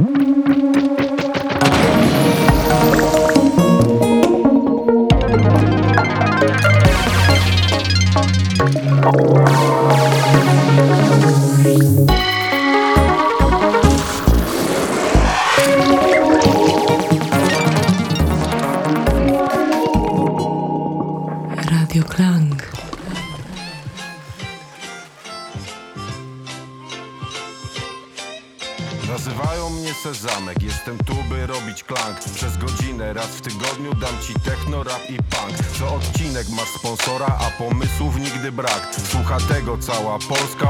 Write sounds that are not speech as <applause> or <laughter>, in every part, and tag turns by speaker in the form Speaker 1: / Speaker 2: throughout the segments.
Speaker 1: Mm-hmm. Cała Polska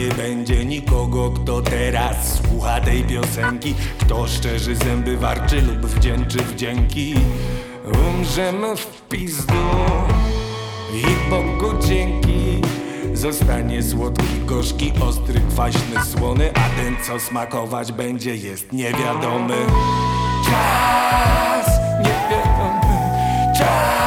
Speaker 2: nie będzie nikogo, kto teraz słucha tej piosenki. Kto szczerzy zęby warczy lub wdzięczy wdzięki. Umrzemy w pizdu i Bogu dzięki. Zostanie słodki, gorzki, ostry, kwaśny, słony A ten co smakować będzie jest niewiadomy Czas niewiadomy, czas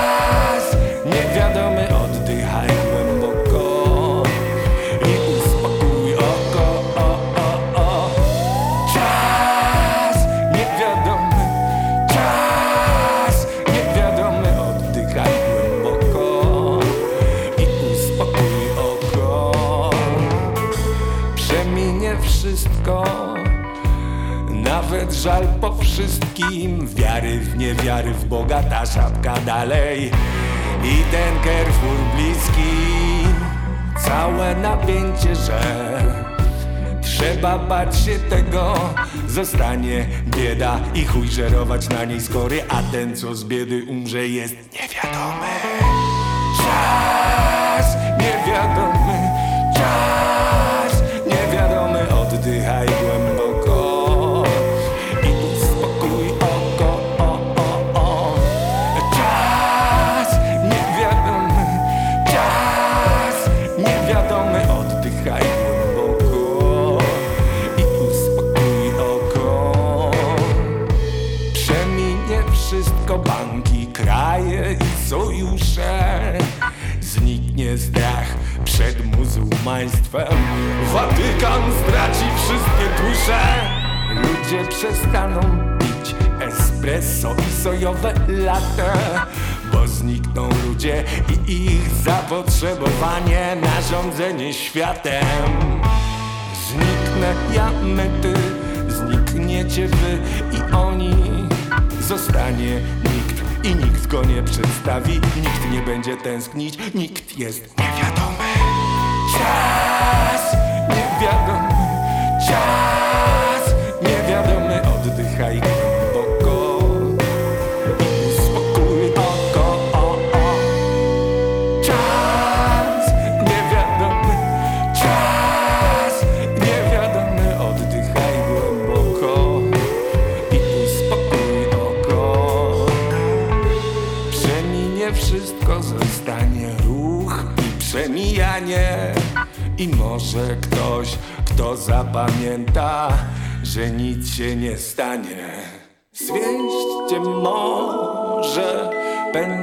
Speaker 2: wszystkim. Wiary w niewiary w Boga ta szapka dalej. I ten Carrefour bliski. Całe napięcie, że Trzeba bać się tego. Zostanie bieda i chuj żerować na niej skory A ten co z biedy umrze jest niewiadomy. Czas niewiadomy, czas Watykan straci wszystkie dusze. Ludzie przestaną pić espresso i sojowe latte Bo znikną ludzie i ich zapotrzebowanie na rządzenie światem. Zniknę ja, my, ty, znikniecie wy i oni. Zostanie nikt i nikt go nie przedstawi. Nikt nie będzie tęsknić, nikt jest czas. Niewiadomy Oddychaj kto zapamięta, że nic się nie stanie. Zwieście może pędzący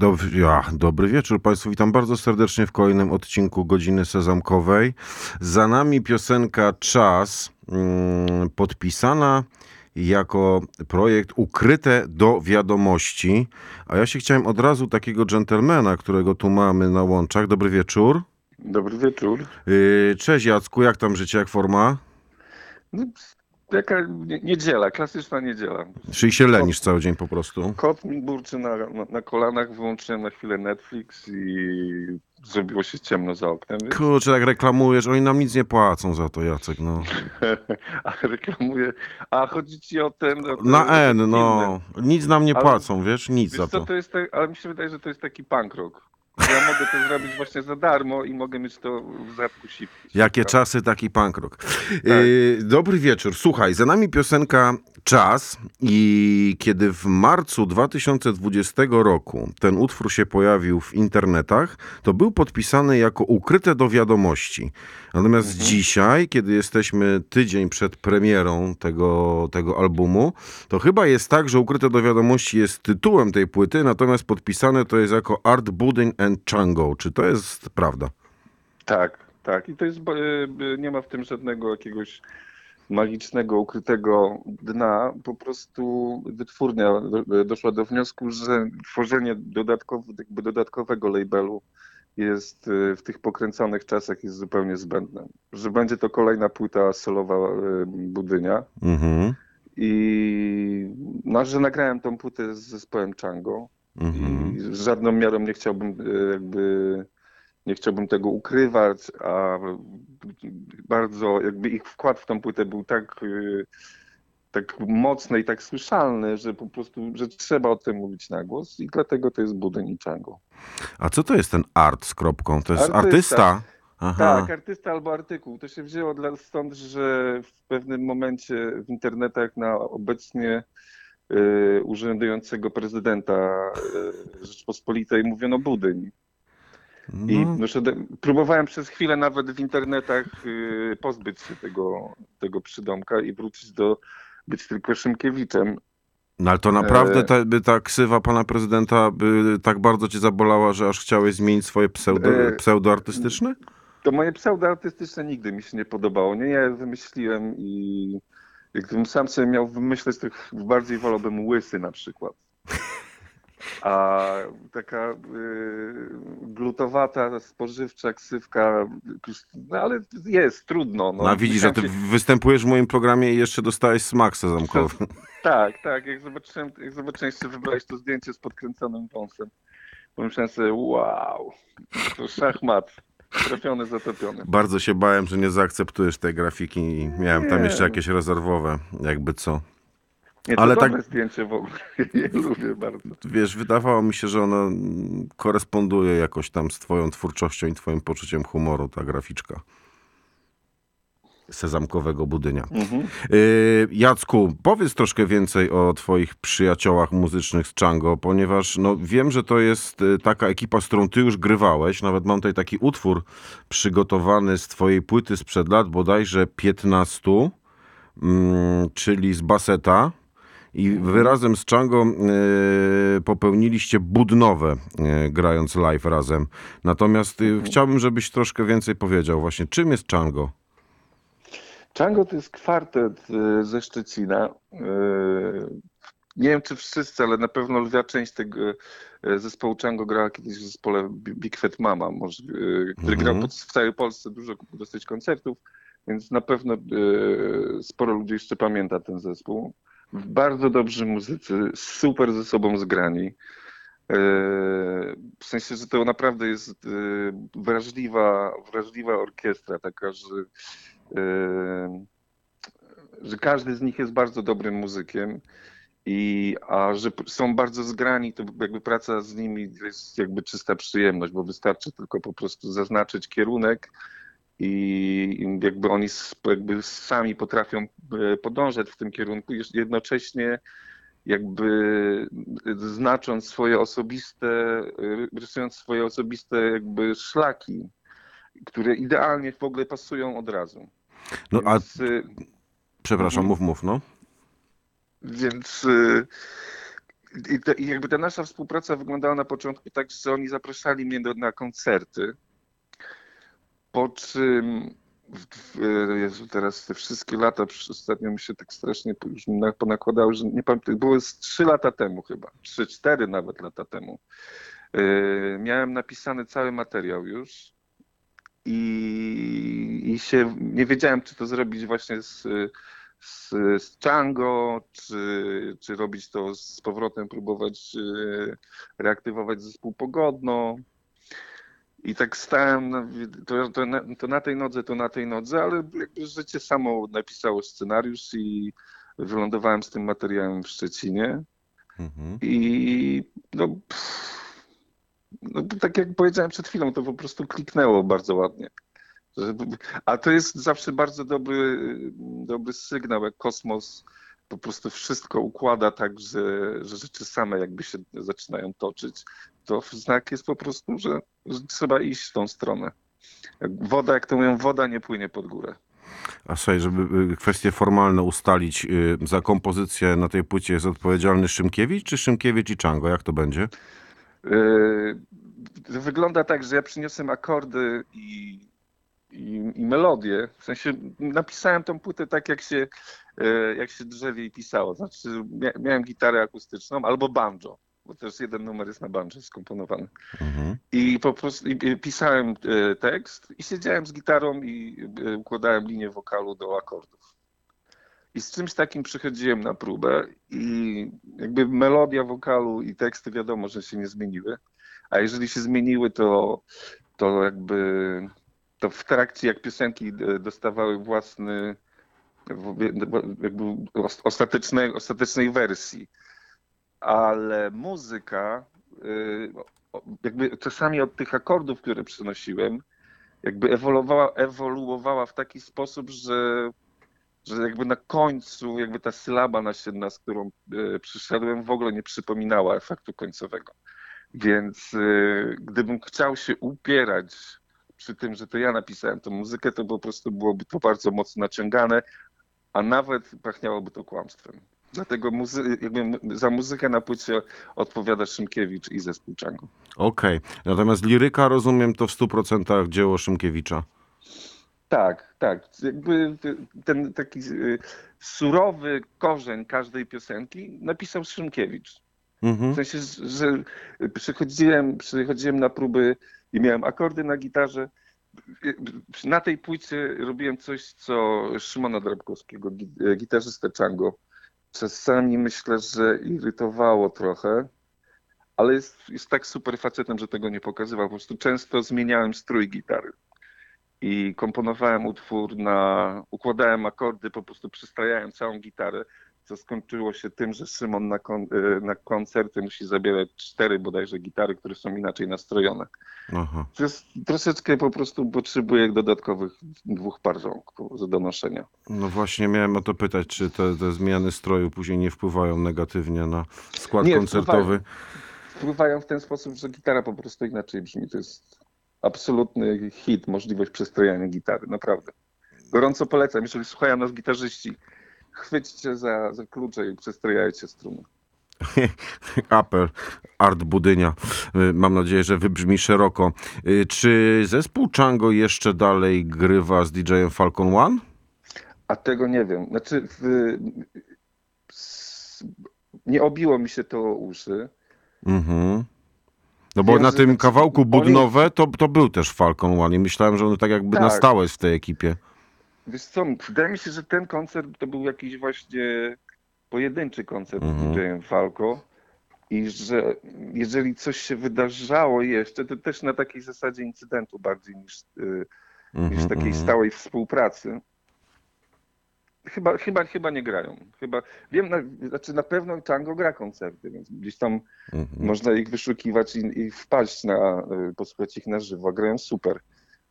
Speaker 3: Dobry, ja, dobry wieczór Państwu. Witam bardzo serdecznie w kolejnym odcinku Godziny Sezamkowej. Za nami piosenka Czas, mm, podpisana jako projekt ukryte do wiadomości. A ja się chciałem od razu takiego dżentelmena, którego tu mamy na łączach. Dobry wieczór.
Speaker 4: Dobry wieczór.
Speaker 3: Yy, cześć Jacku, jak tam życie, jak forma?
Speaker 4: No, jaka nie- niedziela, klasyczna niedziela.
Speaker 3: Czyli się lenisz cały dzień po prostu?
Speaker 4: Kot mi burczy na, na, na kolanach, wyłączyłem na chwilę Netflix i zrobiło się ciemno za oknem. Więc,
Speaker 3: Kurczę, jak reklamujesz, oni nam nic nie płacą za to, Jacek, no. <laughs>
Speaker 4: a reklamuję. A chodzi ci o ten. O ten
Speaker 3: Na
Speaker 4: ten
Speaker 3: N, no. Nic nam nie
Speaker 4: Ale-
Speaker 3: płacą, wiesz? Nic
Speaker 4: Wiesz
Speaker 3: za
Speaker 4: co,
Speaker 3: to.
Speaker 4: to jest ale mi się wydaje, że to jest taki punk rock. Ja mogę to zrobić właśnie za darmo i mogę mieć to w zapku siw.
Speaker 3: Jakie czasy, taki punk rock. Yy, dobry wieczór. Słuchaj, za nami piosenka Czas i kiedy w marcu 2020 roku ten utwór się pojawił w internetach, to był podpisany jako ukryte do wiadomości. Natomiast dzisiaj, kiedy jesteśmy tydzień przed premierą tego, tego albumu, to chyba jest tak, że ukryte do wiadomości jest tytułem tej płyty, natomiast podpisane to jest jako Art Budding and Chango. Czy to jest prawda?
Speaker 4: Tak, tak. I to jest, y, y, nie ma w tym żadnego jakiegoś magicznego, ukrytego dna. Po prostu wytwórnia do- doszła do wniosku, że tworzenie dodatkowego labelu jest y, w tych pokręconych czasach jest zupełnie zbędne. Że będzie to kolejna płyta solowa y, Budynia.
Speaker 3: Mhm.
Speaker 4: I no, że nagrałem tą płytę z zespołem Chango.
Speaker 3: Mhm.
Speaker 4: I żadną miarą nie chciałbym e, jakby nie chciałbym tego ukrywać, a bardzo jakby ich wkład w tą płytę był tak, e, tak mocny i tak słyszalny, że po prostu, że trzeba o tym mówić na głos i dlatego to jest Budyń i Chango.
Speaker 3: A co to jest ten art z kropką? To jest artysta?
Speaker 4: Artysta.
Speaker 3: Aha.
Speaker 4: Tak, artysta albo artykuł. To się wzięło dla, stąd, że w pewnym momencie w internetach na obecnie y, urzędującego prezydenta y, Rzeczpospolitej mówiono Budyń. I
Speaker 3: No,
Speaker 4: no, szedłem- próbowałem przez chwilę nawet w internetach y, pozbyć się tego, tego przydomka i wrócić do być tylko Szymkiewiczem.
Speaker 3: no ale to naprawdę
Speaker 4: e-
Speaker 3: ta, by ta ksywa pana prezydenta by tak bardzo cię zabolała, że aż chciałeś zmienić swoje pseudo,
Speaker 4: E-
Speaker 3: pseudoartystyczne?
Speaker 4: To moje pseudoartystyczne nigdy mi się nie podobało. Nie, ja je wymyśliłem i gdybym sam sobie miał wymyśleć, to bardziej wolałbym łysy na przykład. <laughs> A taka y, glutowata, spożywcza ksywka, no ale jest, trudno. No,
Speaker 3: No, widzisz, że ty
Speaker 4: się-
Speaker 3: występujesz w moim programie i jeszcze dostałeś smak sezamkowy.
Speaker 4: Tak, tak, jak zobaczyłem, jak zobaczyłem, jeszcze wybrałeś to zdjęcie z podkręconym wąsem, pomyślałem sobie, wow, to szachmat, trafiony, zatopiony.
Speaker 3: Bardzo się bałem, że nie zaakceptujesz tej grafiki i miałem tam
Speaker 4: Nie.
Speaker 3: jeszcze jakieś rezerwowe, jakby co.
Speaker 4: Nie, to
Speaker 3: Ale tak-
Speaker 4: zdjęcie w ogóle, <laughs> je lubię bardzo.
Speaker 3: Wiesz, wydawało mi się, że ona koresponduje jakoś tam z twoją twórczością i twoim poczuciem humoru, ta graficzka sezamkowego budynia.
Speaker 4: Mhm.
Speaker 3: Yy, Jacku, powiedz troszkę więcej o twoich przyjaciołach muzycznych z Chango, ponieważ no, wiem, że to jest y, taka ekipa, z którą ty już grywałeś. Nawet mam tutaj taki utwór przygotowany z twojej płyty sprzed lat, bodajże 15, mm, czyli z Baseta. I wy razem z Chango y, popełniliście budnowe, y, grając live razem. Natomiast y, chciałbym, żebyś troszkę więcej powiedział właśnie, czym jest Chango?
Speaker 4: Django to jest kwartet ze Szczecina. Nie wiem, czy wszyscy, ale na pewno lwia część tego zespołu Django grała kiedyś w zespole Bi- Big Fat Mama, może, który
Speaker 3: Mhm.
Speaker 4: grał pod, w całej Polsce dużo dosyć koncertów, więc na pewno sporo ludzi jeszcze pamięta ten zespół. Bardzo dobrzy muzycy, super ze sobą zgrani. Y, W sensie, że to naprawdę jest y, wrażliwa, wrażliwa orkiestra, taka, że Yy, że każdy z nich jest bardzo dobrym muzykiem i a że są bardzo zgrani, to jakby praca z nimi jest jakby czysta przyjemność, bo wystarczy tylko po prostu zaznaczyć kierunek i jakby oni jakby sami potrafią e, podążać w tym kierunku, jednocześnie jakby znacząc swoje osobiste, e, rysując swoje osobiste jakby szlaki, które idealnie w ogóle pasują od razu.
Speaker 3: No a
Speaker 4: Więc, y,
Speaker 3: Przepraszam, mów, mów, no.
Speaker 4: Więc i, i jakby ta nasza współpraca wyglądała na początku tak, że oni zapraszali mnie do, na koncerty, po czym w, w, Jezu, teraz te wszystkie lata, ostatnio mi się tak strasznie już na- ponakładało, że nie pamiętam, było z trzy lata temu chyba, trzy, cztery nawet lata temu. Y, miałem napisany cały materiał już i, i się nie wiedziałem, czy to zrobić właśnie z, z, z Django, czy, czy robić to z powrotem, próbować y, reaktywować zespół pogodno. I tak stałem, na, to, to, na, to na tej nodze, to na tej nodze, ale jakby życie samo napisało scenariusz i wylądowałem z tym materiałem w Szczecinie.
Speaker 3: Mhm.
Speaker 4: I no, pff, no tak jak powiedziałem przed chwilą, to po prostu kliknęło bardzo ładnie. A to jest zawsze bardzo dobry, dobry sygnał, jak kosmos po prostu wszystko układa tak, że, że rzeczy same jakby się zaczynają toczyć. To znak jest po prostu, że, trzeba iść w tą stronę. Woda, jak to mówią, woda nie płynie pod górę.
Speaker 3: A słuchaj, żeby y, kwestie formalne ustalić, y, za kompozycję na tej płycie jest odpowiedzialny Szymkiewicz, czy Szymkiewicz i Czango? Jak to będzie?
Speaker 4: To wygląda tak, że ja przyniosłem akordy i, i, i melodię. W sensie napisałem tą płytę tak, jak się, jak się drzewie i pisało. Znaczy, mia, miałem gitarę akustyczną albo banjo, bo też jeden numer jest na banjo skomponowany.
Speaker 3: Mhm.
Speaker 4: I po prostu i, pisałem e, tekst i siedziałem z gitarą i e, układałem linię wokalu do akordów. I z czymś takim przychodziłem na próbę i jakby melodia wokalu i teksty wiadomo, że się nie zmieniły. A jeżeli się zmieniły, to, to jakby to w trakcie jak piosenki e, dostawały własny jakby os- ostatecznej, ostatecznej wersji. Ale muzyka y, jakby czasami od tych akordów, które przynosiłem, jakby ewoluowała, ewoluowała w taki sposób, że, że jakby na końcu jakby ta sylaba nasienna, z którą e, przyszedłem, w ogóle nie przypominała efektu końcowego. Więc e, gdybym chciał się upierać przy tym, że to ja napisałem tę muzykę, to po prostu byłoby to bardzo mocno naciągane, a nawet pachniałoby to kłamstwem. Dlatego muzy- jakby za muzykę na płycie odpowiada Szymkiewicz i zespół Django.
Speaker 3: Okej. Natomiast liryka, rozumiem, to w 100% dzieło Szymkiewicza.
Speaker 4: Tak, tak. Jakby ten taki y, surowy korzeń każdej piosenki napisał Szymkiewicz.
Speaker 3: Mhm.
Speaker 4: W sensie, że przychodziłem, przychodziłem na próby i miałem akordy na gitarze. Na tej płycie robiłem coś, co Szymona Drabkowskiego, gi- gitarzystę Django, czasami myślę, że irytowało trochę, ale jest, jest tak super facetem, że tego nie pokazywał. Po prostu często zmieniałem strój gitary i komponowałem utwór na, układałem akordy, po prostu przystrajałem całą gitarę, co skończyło się tym, że Szymon na, kon, y, na koncerty musi zabierać cztery bodajże gitary, które są inaczej nastrojone.
Speaker 3: Aha.
Speaker 4: To jest troszeczkę po prostu potrzebuję dodatkowych dwóch par po- do noszenia.
Speaker 3: No właśnie miałem o to pytać, czy te, te zmiany stroju później nie wpływają negatywnie na skład
Speaker 4: Nie,
Speaker 3: koncertowy.
Speaker 4: Wpływają w ten sposób, że gitara po prostu inaczej brzmi. To jest absolutny hit, możliwość przestrojenia gitary, naprawdę. Gorąco polecam, jeżeli słuchają nas gitarzyści, chwyćcie za, za klucze i przestrojajcie struny. <laughs>
Speaker 3: Apel, Art Budynia. Y, Mam nadzieję, że wybrzmi szeroko. Y, Czy zespół Django jeszcze dalej grywa z DJ-em Falcon One?
Speaker 4: A tego nie wiem. Znaczy, w, nie obiło mi się to o uszy.
Speaker 3: Mhm. No bo
Speaker 4: Wiem,
Speaker 3: na tym
Speaker 4: znaczy-
Speaker 3: kawałku Budnowe to, to był też Falcon One i myślałem, że on tak jakby na
Speaker 4: Tak.
Speaker 3: stałe jest w tej ekipie.
Speaker 4: Wiesz co, wydaje mi się, że ten koncert to był jakiś właśnie pojedynczy koncert
Speaker 3: Mhm.
Speaker 4: z DJ-em Falco i że jeżeli coś się wydarzało jeszcze, to też na takiej zasadzie incydentu bardziej niż, y, niż
Speaker 3: Mhm,
Speaker 4: takiej
Speaker 3: mhm.
Speaker 4: stałej współpracy. Chyba, chyba, chyba nie grają. Chyba, wiem, na, znaczy na pewno Tango gra koncerty, więc gdzieś tam
Speaker 3: Mhm.
Speaker 4: można ich wyszukiwać i, i wpaść na, y, posłuchać ich na żywo. Grają super.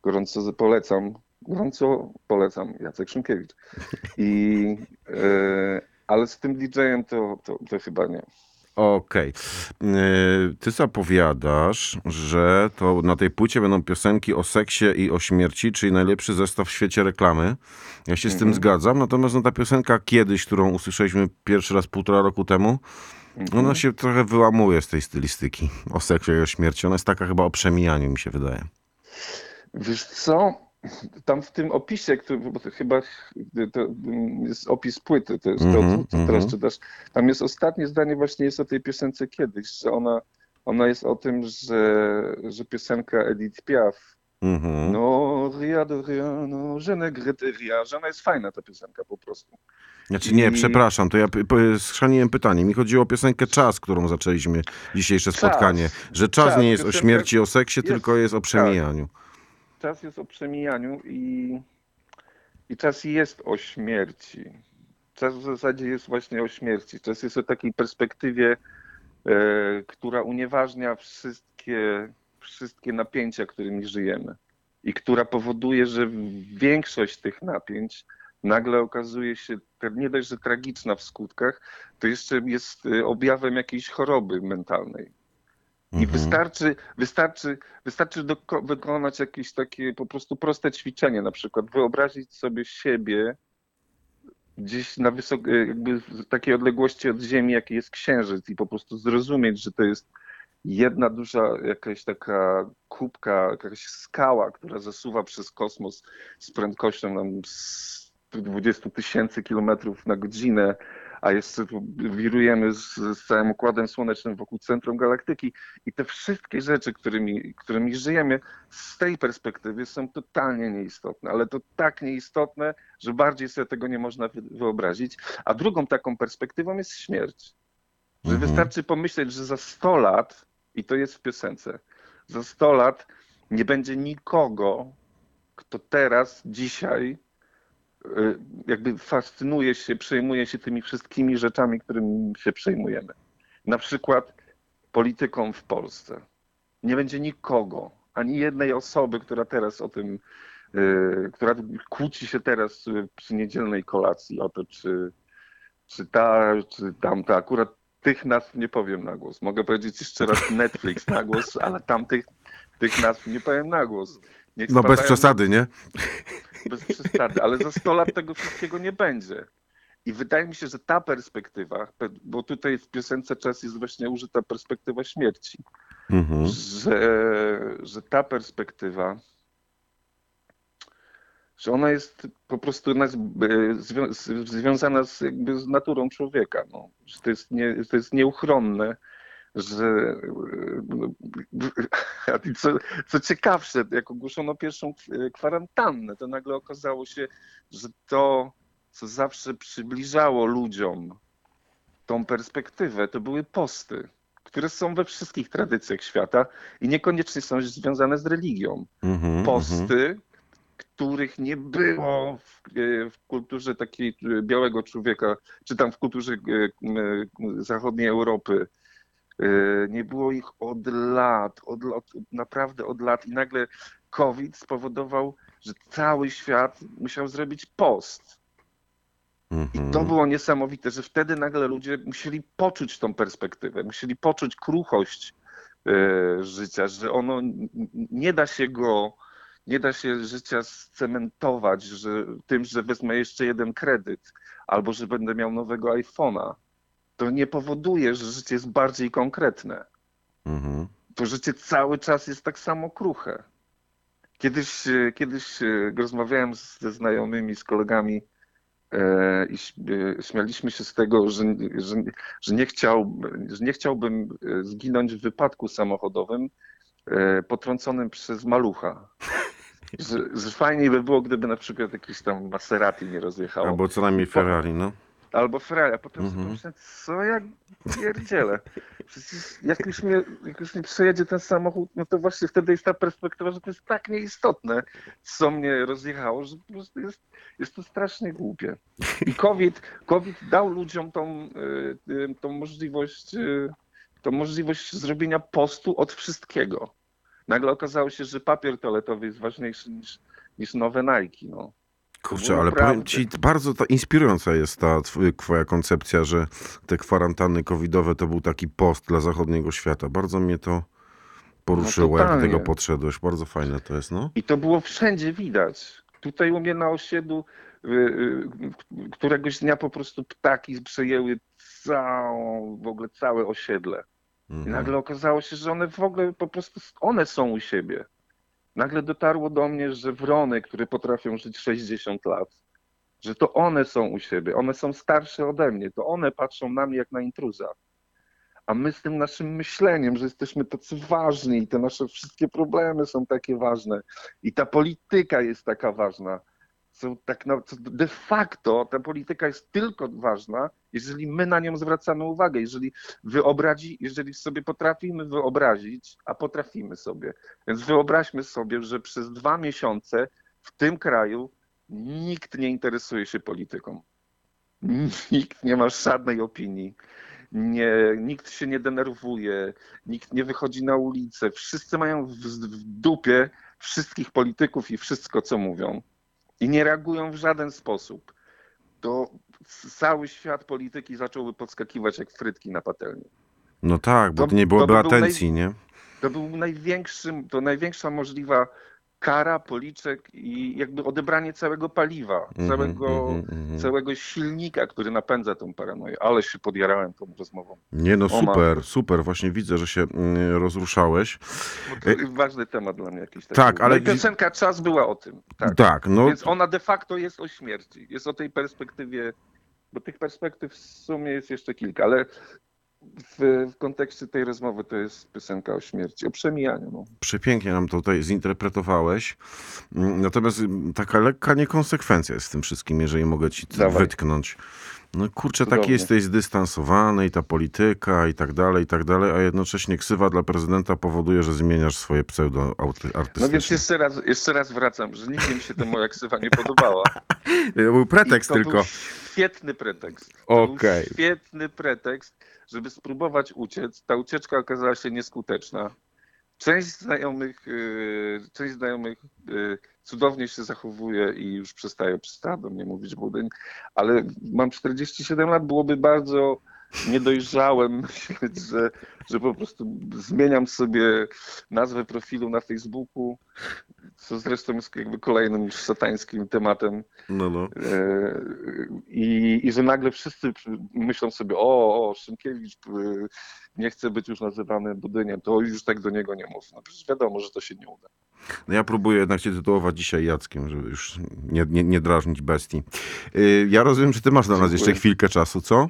Speaker 4: Gorąco polecam. Gorąco polecam Jacek Szymkiewicz. I, y, ale z tym DJ-em to, to, to chyba nie.
Speaker 3: Okej. Yy, Ty zapowiadasz, że to na tej płycie będą piosenki o seksie i o śmierci, czyli najlepszy zestaw w świecie reklamy. Ja się z tym zgadzam, natomiast no, ta piosenka kiedyś, którą usłyszeliśmy pierwszy raz półtora roku temu, ona się trochę wyłamuje z tej stylistyki o seksie i o śmierci. Ona jest taka chyba o przemijaniu, mi się wydaje.
Speaker 4: Wiesz co? Tam w tym opisie, który, bo to chyba to jest opis płyty, to jest
Speaker 3: Mhm,
Speaker 4: to, co teraz
Speaker 3: mhm.
Speaker 4: czytasz. Tam jest ostatnie zdanie właśnie jest o tej piosence kiedyś, że ona, ona jest o tym, że, że piosenka Edith Piaf
Speaker 3: Mhm.
Speaker 4: no rien de rien, no je ne rien, że ona jest fajna ta piosenka po prostu.
Speaker 3: Znaczy nie,
Speaker 4: I-
Speaker 3: przepraszam, to ja schrzaniłem pytanie. Mi chodziło o piosenkę Czas, którą zaczęliśmy dzisiejsze
Speaker 4: Czas.
Speaker 3: spotkanie. Że czas,
Speaker 4: Czas,
Speaker 3: nie jest o śmierci, o seksie,
Speaker 4: jest-
Speaker 3: tylko jest o przemijaniu.
Speaker 4: Czas jest o przemijaniu i, i czas jest o śmierci. Czas w zasadzie jest właśnie o śmierci. Czas jest o takiej perspektywie, e, która unieważnia wszystkie, wszystkie napięcia, którymi żyjemy. I która powoduje, że większość tych napięć nagle okazuje się nie dość, że tragiczna w skutkach, to jeszcze jest e, objawem jakiejś choroby mentalnej. I
Speaker 3: Mhm.
Speaker 4: wystarczy, wystarczy, wystarczy doko- wykonać jakieś takie po prostu proste ćwiczenie, na przykład wyobrazić sobie siebie gdzieś na wysokiej, jakby w takiej odległości od Ziemi, jaki jest Księżyc i po prostu zrozumieć, że to jest jedna duża jakaś taka kubka, jakaś skała, która zasuwa przez kosmos z prędkością nam z 20 tysięcy kilometrów na godzinę, a jeszcze wirujemy z, z całym układem słonecznym wokół centrum galaktyki i te wszystkie rzeczy, którymi, którymi żyjemy z tej perspektywy są totalnie nieistotne, ale to tak nieistotne, że bardziej sobie tego nie można wy- wyobrazić. A drugą taką perspektywą jest śmierć. Że
Speaker 3: Mhm.
Speaker 4: wystarczy pomyśleć, że za 100 lat, i to jest w piosence, za 100 lat nie będzie nikogo, kto teraz, dzisiaj jakby fascynuje się, przejmuje się tymi wszystkimi rzeczami, którymi się przejmujemy. Na przykład polityką w Polsce. Nie będzie nikogo, ani jednej osoby, która teraz o tym, y, która kłóci się teraz y, przy niedzielnej kolacji o to, czy, czy ta, czy tamta. Akurat tych nazw nie powiem na głos. Mogę powiedzieć jeszcze raz <laughs> Netflix na głos, ale tamtych tych nazw nie powiem na głos. Niech
Speaker 3: No bez przesady, nie?
Speaker 4: Bez przesady, ale za 100 lat tego wszystkiego nie będzie. I wydaje mi się, że ta perspektywa, pe- bo tutaj w piosence czas jest właśnie użyta perspektywa śmierci,
Speaker 3: Mhm.
Speaker 4: że, że ta perspektywa, że ona jest po prostu związana z, jakby z naturą człowieka, no. że to jest, nie, to jest nieuchronne, że a i co, co ciekawsze, jak ogłoszono pierwszą k- kwarantannę, to nagle okazało się, że to, co zawsze przybliżało ludziom tą perspektywę, to były posty, które są we wszystkich tradycjach świata i niekoniecznie są związane z religią.
Speaker 3: Mhm. mhm.
Speaker 4: Posty, których nie było w, e, w kulturze takiej e, białego człowieka, czy tam w kulturze e, e, zachodniej Europy. E, Nie było ich od lat, od, naprawdę od lat i nagle COVID spowodował, że cały świat musiał zrobić post.
Speaker 3: Mhm.
Speaker 4: I to było niesamowite, że wtedy nagle ludzie musieli poczuć tą perspektywę, musieli poczuć kruchość e, życia, że ono nie da się go, nie da się życia scementować że, tym, że wezmę jeszcze jeden kredyt albo że będę miał nowego iPhone'a. To nie powoduje, że życie jest bardziej konkretne.
Speaker 3: Mhm.
Speaker 4: To życie cały czas jest tak samo kruche. Kiedyś, e, kiedyś e, rozmawiałem ze znajomymi, z kolegami e, i śmialiśmy się z tego, że, że, że, nie, chciał, że nie chciałbym zginąć w wypadku samochodowym potrąconym przez malucha. Że, że fajniej by było, gdyby na przykład jakiś tam Maserati nie rozjechało.
Speaker 3: Albo co najmniej Ferrari, no.
Speaker 4: Albo Ferrari, a potem
Speaker 3: Mhm.
Speaker 4: sobie pomyślałem, co ja pierdzielę. Przecież jak już, mnie, jak już mi przejedzie ten samochód, no to właśnie wtedy jest ta perspektywa, że to jest tak nieistotne, co mnie rozjechało, że po prostu jest, jest to strasznie głupie. I COVID, COVID dał ludziom tą, y, y, tą możliwość, y, tą możliwość zrobienia postu od wszystkiego. Nagle okazało się, że papier toaletowy jest ważniejszy niż, niż nowe Nike. No.
Speaker 3: Kurczę, ale powiem ci, bardzo ta, inspirująca jest ta tw- twoja koncepcja, że te kwarantanny covidowe to był taki post dla zachodniego świata. Bardzo mnie to poruszyło, jak do tego podszedłeś. Bardzo fajne to jest, no.
Speaker 4: I to było wszędzie widać. Tutaj u mnie na osiedlu y, y, któregoś dnia po prostu ptaki przejęły całą, w ogóle całe osiedle. I
Speaker 3: Mhm.
Speaker 4: nagle okazało się, że one w ogóle po prostu, one są u siebie. Nagle dotarło do mnie, że wrony, które potrafią żyć 60 lat, że to one są u siebie, one są starsze ode mnie, to one patrzą na mnie jak na intruza. A my z tym naszym myśleniem, że jesteśmy tacy ważni i te nasze wszystkie problemy są takie ważne i ta polityka jest taka ważna. Są tak na, de facto ta polityka jest tylko ważna, jeżeli my na nią zwracamy uwagę, jeżeli wyobrazi, jeżeli sobie potrafimy wyobrazić, a potrafimy sobie. Więc wyobraźmy sobie, że przez dwa miesiące w tym kraju nikt nie interesuje się polityką. Nikt nie ma żadnej opinii. Nie, nikt się nie denerwuje, nikt nie wychodzi na ulicę. Wszyscy mają w, w dupie wszystkich polityków i wszystko, co mówią. I nie reagują w żaden sposób. To cały świat polityki zacząłby podskakiwać jak frytki na patelni.
Speaker 3: No tak, bo
Speaker 4: To-
Speaker 3: nie byłoby
Speaker 4: to by
Speaker 3: atencji, nie?
Speaker 4: To był największym, to największa możliwa kara, policzek i jakby odebranie całego paliwa,
Speaker 3: Mhm,
Speaker 4: całego,
Speaker 3: mhm.
Speaker 4: całego silnika, który napędza tą paranoję. Ale się podjarałem tą rozmową.
Speaker 3: Nie no, super, super. Właśnie widzę, że się mm, rozruszałeś.
Speaker 4: To ważny temat dla mnie jakiś taki.
Speaker 3: Tak,
Speaker 4: No
Speaker 3: ale
Speaker 4: i piosenka Czas była o tym. Tak.
Speaker 3: Tak, no
Speaker 4: Więc ona de facto jest o śmierci. Jest o tej perspektywie, bo tych perspektyw w sumie jest jeszcze kilka, ale w, w kontekście tej rozmowy to jest piosenka o śmierci, o przemijaniu. No.
Speaker 3: przepięknie nam to tutaj zinterpretowałeś. Natomiast mm, taka lekka niekonsekwencja jest w tym wszystkim, jeżeli mogę ci
Speaker 4: Dawaj.
Speaker 3: wytknąć. No kurczę, taki
Speaker 4: Cudownie.
Speaker 3: jesteś zdystansowany i ta polityka i tak dalej, i tak dalej, a jednocześnie ksywa dla prezydenta powoduje, że zmieniasz swoje pseudo
Speaker 4: no
Speaker 3: artystyczne.
Speaker 4: więc jeszcze raz, jeszcze raz wracam, że nigdy mi się ta moja ksywa nie podobała. <laughs>
Speaker 3: To był pretekst
Speaker 4: to
Speaker 3: tylko.
Speaker 4: Był świetny pretekst.
Speaker 3: Okej.
Speaker 4: Był świetny pretekst, żeby spróbować uciec. Ta ucieczka okazała się nieskuteczna. Część znajomych, yy, część znajomych yy, cudownie się zachowuje i już przestaje, przestała do mnie mówić budyń, ale mam 47 lat, byłoby bardzo niedojrzałem myśleć, <laughs> że, że po prostu zmieniam sobie nazwę profilu na Facebooku, co zresztą jest jakby kolejnym już satańskim tematem
Speaker 3: No, no.
Speaker 4: E, I, I że nagle wszyscy myślą sobie, o, o, Szymkiewicz y, nie chce być już nazywany budyniem, to już tak do niego nie mów. No przecież wiadomo, że to się nie uda.
Speaker 3: No ja próbuję jednak cię tytułować dzisiaj Jackiem, żeby już nie, nie, nie drażnić bestii. Yy, Ja rozumiem, że ty masz dla nas
Speaker 4: Dziękuję.
Speaker 3: jeszcze chwilkę czasu, co?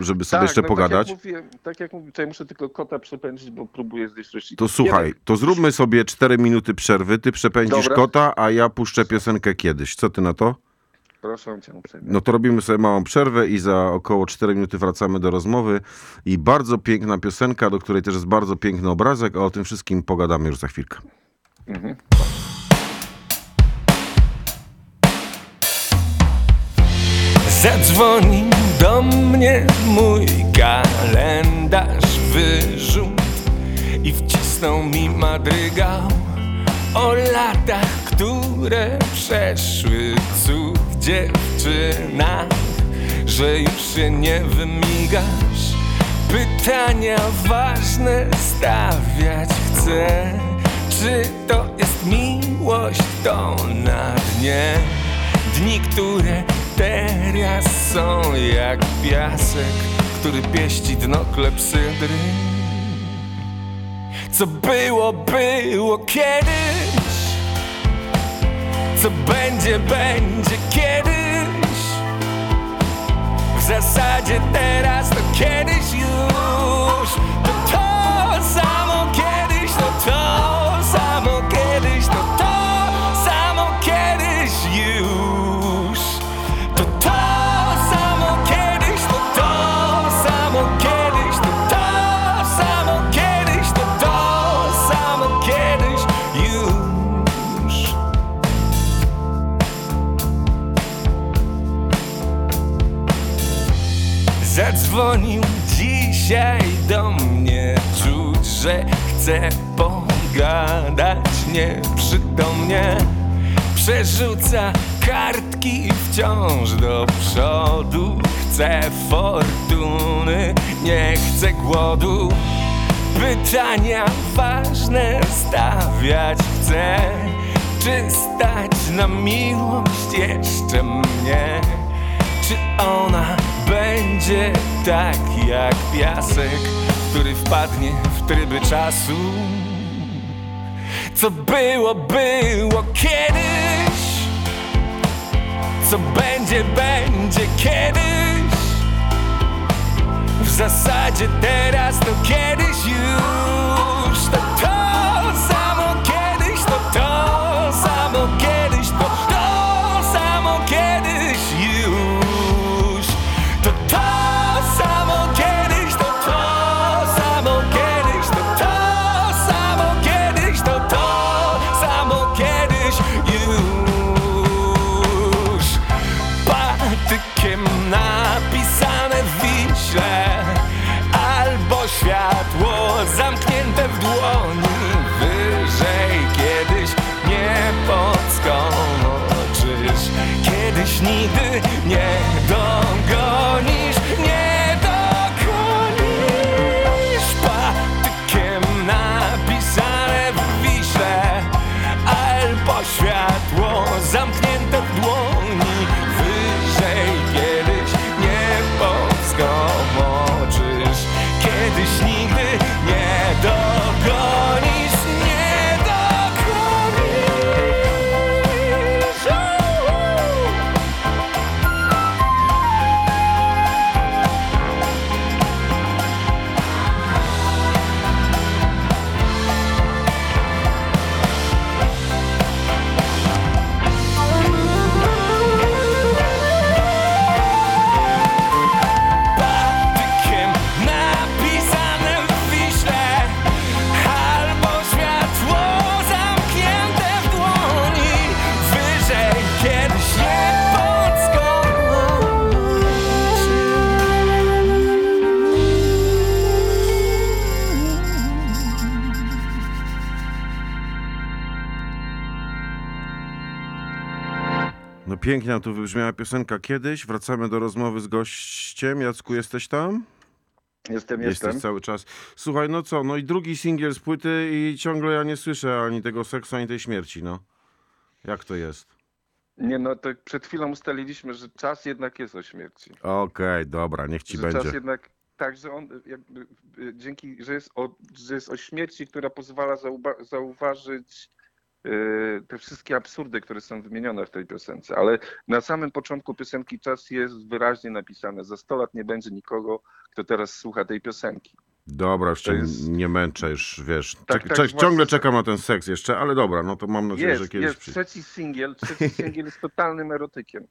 Speaker 3: Żeby sobie jeszcze
Speaker 4: no,
Speaker 3: pogadać.
Speaker 4: Tak jak mówiłem, tak jak mówię, tutaj muszę tylko kota przepędzić, bo próbuję zjeść roślinę.
Speaker 3: To słuchaj, to zróbmy sobie 4 minuty przerwy, ty przepędzisz
Speaker 4: Dobra.
Speaker 3: kota, a ja puszczę piosenkę kiedyś. Co ty na to?
Speaker 4: Proszę cię uprzejmie.
Speaker 3: No to robimy sobie małą przerwę i za około 4 minuty wracamy do rozmowy. I bardzo piękna piosenka, do której też jest bardzo piękny obrazek, a o tym wszystkim pogadamy już za chwilkę.
Speaker 4: Mhm.
Speaker 2: Zadzwonił do mnie mój kalendarz wyrzut i wcisnął mi madrygał o latach, które przeszły cud dziewczyna, że już się nie wymigasz. Pytania ważne stawiać chcę. Czy to jest miłość, to na dnie? Dni, które teraz są jak piasek, który pieści dno klepsydry. Co było, było kiedyś. Co będzie, będzie kiedyś. W zasadzie teraz to kiedyś już. To to samo kiedyś, to to dzisiaj do mnie Czuć, że chce pogadać. Nieprzytomnie Przerzuca kartki wciąż do przodu. Chcę fortuny, nie chcę głodu. Pytania ważne stawiać chcę. Czy stać na miłość jeszcze mnie? Czy ona będzie tak jak piasek, który wpadnie w tryby czasu? Co było, było kiedyś. Co będzie, będzie kiedyś. W zasadzie teraz to kiedyś już. To to
Speaker 3: Piękna tu wybrzmiała piosenka kiedyś. Wracamy do rozmowy z gościem. Jacku, jesteś tam?
Speaker 4: Jestem,
Speaker 3: Jesteś
Speaker 4: jestem.
Speaker 3: cały czas. Słuchaj, no co, no i drugi singiel z płyty i ciągle ja nie słyszę ani tego seksu, ani tej śmierci, no. Jak to jest?
Speaker 4: Nie no, to przed chwilą ustaliliśmy, że czas jednak jest o śmierci.
Speaker 3: Okej, dobra, niech ci
Speaker 4: że
Speaker 3: będzie.
Speaker 4: czas jednak tak, że on jakby y, dzięki, że jest o, że jest o śmierci, która pozwala zauba- zauważyć te wszystkie absurdy, które są wymienione w tej piosence. Ale na samym początku piosenki czas jest wyraźnie napisane. Za 100 lat nie będzie nikogo, kto teraz słucha tej piosenki.
Speaker 3: Dobra,
Speaker 4: To jest-
Speaker 3: nie męczę, już wiesz.
Speaker 4: Tak, tak, właśnie-
Speaker 3: ciągle czekam na ten seks jeszcze, ale dobra, no to mam nadzieję, że
Speaker 4: Jest,
Speaker 3: kiedyś
Speaker 4: jest. Trzeci singiel, trzeci singiel jest totalnym erotykiem.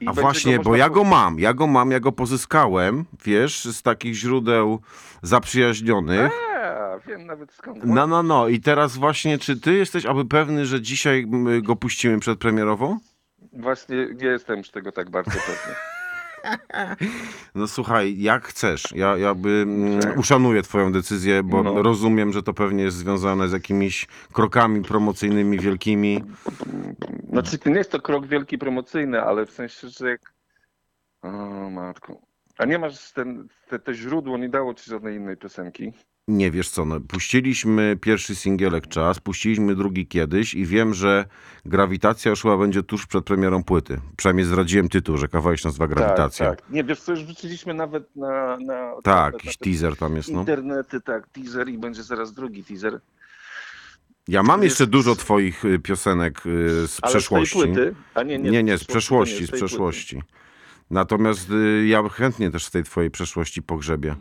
Speaker 4: I
Speaker 3: A właśnie, bo ja go mam, ja go mam, ja go pozyskałem, wiesz, z takich źródeł zaprzyjaźnionych.
Speaker 4: A, wiem nawet skąd.
Speaker 3: No, no, no. I teraz właśnie, czy ty jesteś aby pewny, że dzisiaj go puścimy przedpremierowo?
Speaker 4: Właśnie nie jestem już tego tak bardzo pewny. <laughs>
Speaker 3: No słuchaj, jak chcesz. Ja jakby
Speaker 4: Dobrze.
Speaker 3: uszanuję twoją decyzję, bo
Speaker 4: No.
Speaker 3: rozumiem, że to pewnie jest związane z jakimiś krokami promocyjnymi wielkimi.
Speaker 4: Znaczy, to nie jest to krok wielki promocyjny, ale w sensie, że jak... O matku. A nie masz ten, te, te źródło, nie dało ci żadnej innej piosenki?
Speaker 3: Nie wiesz co, no, puściliśmy pierwszy singielek czas, puściliśmy drugi kiedyś i wiem, że Grawitacja już chyba będzie tuż przed premierą płyty. Przynajmniej zdradziłem tytuł, że kawałek się nazywa Grawitacja.
Speaker 4: Tak, tak. Nie, wiesz co, już wrzuciliśmy nawet na... na
Speaker 3: Tak, jakiś teaser tam jest, no.
Speaker 4: Internety, tak, teaser i będzie zaraz drugi teaser.
Speaker 3: Ja mam
Speaker 4: jest-
Speaker 3: jeszcze dużo twoich y, piosenek y, z
Speaker 4: Ale
Speaker 3: przeszłości.
Speaker 4: z tej płyty? A nie, nie,
Speaker 3: Nie, nie, z przeszłości,
Speaker 4: nie,
Speaker 3: z
Speaker 4: płyty.
Speaker 3: przeszłości. Natomiast y, ja chętnie też z tej twojej przeszłości pogrzebie.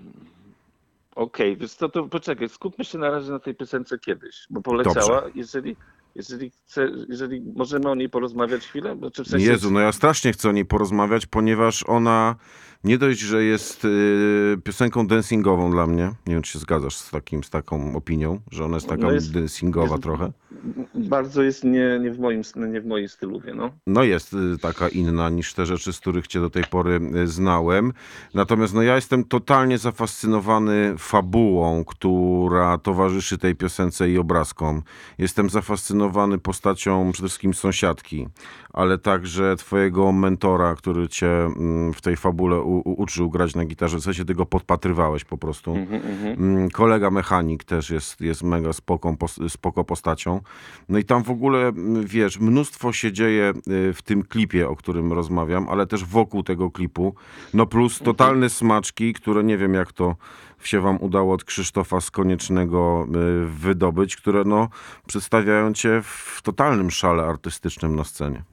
Speaker 4: Okej, więc to, to poczekaj, skupmy się na razie na tej piosence kiedyś, bo poleciała, jeżeli, jeżeli chce, jeżeli możemy o niej porozmawiać chwilę, bo czy w sensie...
Speaker 3: Jezu, no ja strasznie chcę o niej porozmawiać, ponieważ ona nie dość, że jest y, piosenką dancingową dla mnie. Nie wiem, czy się zgadzasz z, takim, z taką opinią, że ona jest taka
Speaker 4: No jest-
Speaker 3: dancingowa
Speaker 4: jest-
Speaker 3: trochę.
Speaker 4: Bardzo jest nie, nie, w moim, nie w moim stylu, no.
Speaker 3: No jest y, taka inna niż te rzeczy, z których cię do tej pory y, znałem. Natomiast no ja jestem totalnie zafascynowany fabułą, która towarzyszy tej piosence i obrazkom. Jestem zafascynowany postacią przede wszystkim sąsiadki, ale także twojego mentora, który cię mm, w tej fabule u, uczył grać na gitarze, w sensie ty go podpatrywałeś po prostu.
Speaker 4: Mhm, mhm.
Speaker 3: Mm, Kolega mechanik też jest, jest mega spoką, pos- spoko postacią. No i tam w ogóle, mm, wiesz, mnóstwo się dzieje y, w tym klipie, o którym rozmawiam, ale też wokół tego klipu. No plus totalne smaczki, które nie wiem jak to się wam udało od Krzysztofa z Koniecznego y, wydobyć, które no przedstawiają cię w totalnym szale artystycznym na scenie.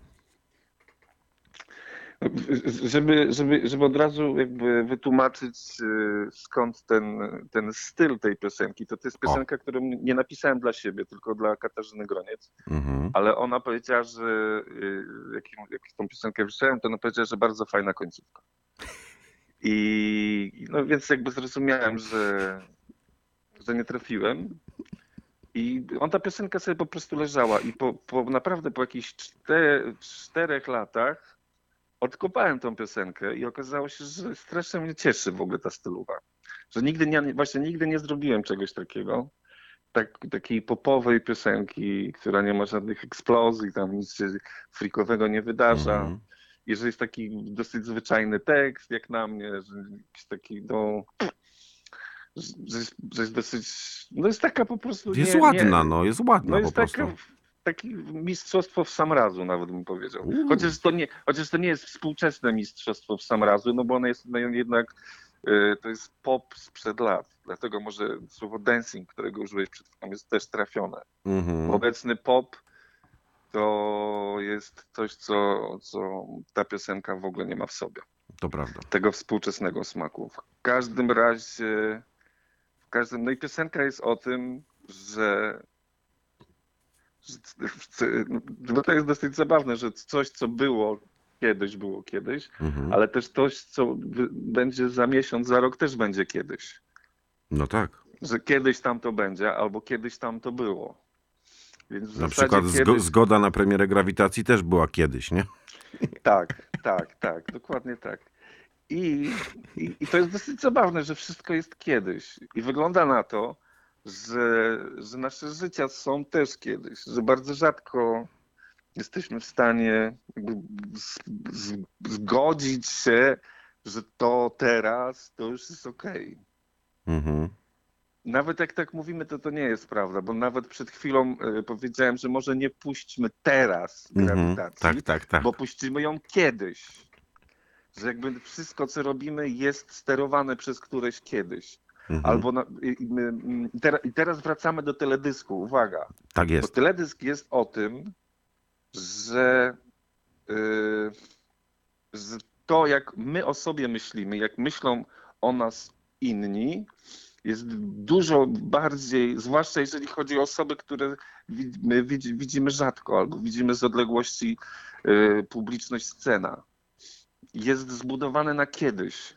Speaker 4: Żeby, żeby, żeby od razu jakby wytłumaczyć y, skąd ten, ten styl tej piosenki, to to jest piosenka, którą nie napisałem dla siebie, tylko dla Katarzyny Groniec,
Speaker 3: Mhm.
Speaker 4: ale ona powiedziała, że y, jak, jak tą piosenkę wysłałem, to ona powiedziała, że bardzo fajna końcówka. I no więc jakby zrozumiałem, że, że nie trafiłem. I on ta piosenka sobie po prostu leżała i po, po naprawdę po jakichś czter, czterech latach odkopałem tą piosenkę i okazało się, że strasznie mnie cieszy w ogóle ta stylowa. Że nigdy nie, właśnie nigdy nie zrobiłem czegoś takiego. Tak, takiej popowej piosenki, która nie ma żadnych eksplozji, tam nic się frikowego nie wydarza.
Speaker 3: Mhm.
Speaker 4: I że jest taki dosyć zwyczajny tekst, jak na mnie, że jakiś taki, no, że, jest, że jest dosyć, no jest taka po prostu...
Speaker 3: Jest
Speaker 4: nie,
Speaker 3: ładna,
Speaker 4: nie,
Speaker 3: no, jest ładna
Speaker 4: no
Speaker 3: po
Speaker 4: jest
Speaker 3: prostu.
Speaker 4: taka, takie mistrzostwo w sam razu, nawet bym powiedział. Chociaż to, nie, chociaż to nie jest współczesne mistrzostwo w sam razu, no bo ono jest no, jednak, y, to jest pop sprzed lat. Dlatego może słowo dancing, którego użyłeś przed chwilą, jest też trafione.
Speaker 3: Mhm.
Speaker 4: Obecny pop to jest coś, co, co ta piosenka w ogóle nie ma w sobie.
Speaker 3: To prawda.
Speaker 4: Tego współczesnego smaku. W każdym razie, w każdym, no i piosenka jest o tym, że, że bo to jest dosyć zabawne, że coś, co było kiedyś, było kiedyś,
Speaker 3: Mhm.
Speaker 4: ale też coś, co będzie za miesiąc, za rok też będzie kiedyś.
Speaker 3: No tak.
Speaker 4: Że kiedyś tam to będzie, albo kiedyś tam to było. Więc
Speaker 3: Na przykład
Speaker 4: kiedyś...
Speaker 3: zgoda na premierę Grawitacji też była kiedyś, nie?
Speaker 4: Tak, tak, tak, dokładnie tak. I, i, I to jest dosyć zabawne, że wszystko jest kiedyś. I wygląda na to, że, że nasze życia są też kiedyś, że bardzo rzadko jesteśmy w stanie z, z, zgodzić się, że to teraz to już jest okej.
Speaker 3: Mhm.
Speaker 4: Nawet jak tak mówimy, to to nie jest prawda, bo nawet przed chwilą e, powiedziałem, że może nie puśćmy teraz
Speaker 3: Mhm.
Speaker 4: grawitacji,
Speaker 3: Tak, tak, tak.
Speaker 4: bo puścimy ją kiedyś. Że jakby wszystko, co robimy, jest sterowane przez któreś kiedyś.
Speaker 3: Mhm.
Speaker 4: Albo na, i, i, teraz, wracamy do teledysku. Uwaga.
Speaker 3: Tak
Speaker 4: Bo
Speaker 3: jest.
Speaker 4: teledysk jest o tym, że, yy, że to, jak my o sobie myślimy, jak myślą o nas inni, jest dużo bardziej, zwłaszcza jeżeli chodzi o osoby, które my widzi- widzimy rzadko albo widzimy z odległości yy, publiczność scena. Jest zbudowane na kiedyś.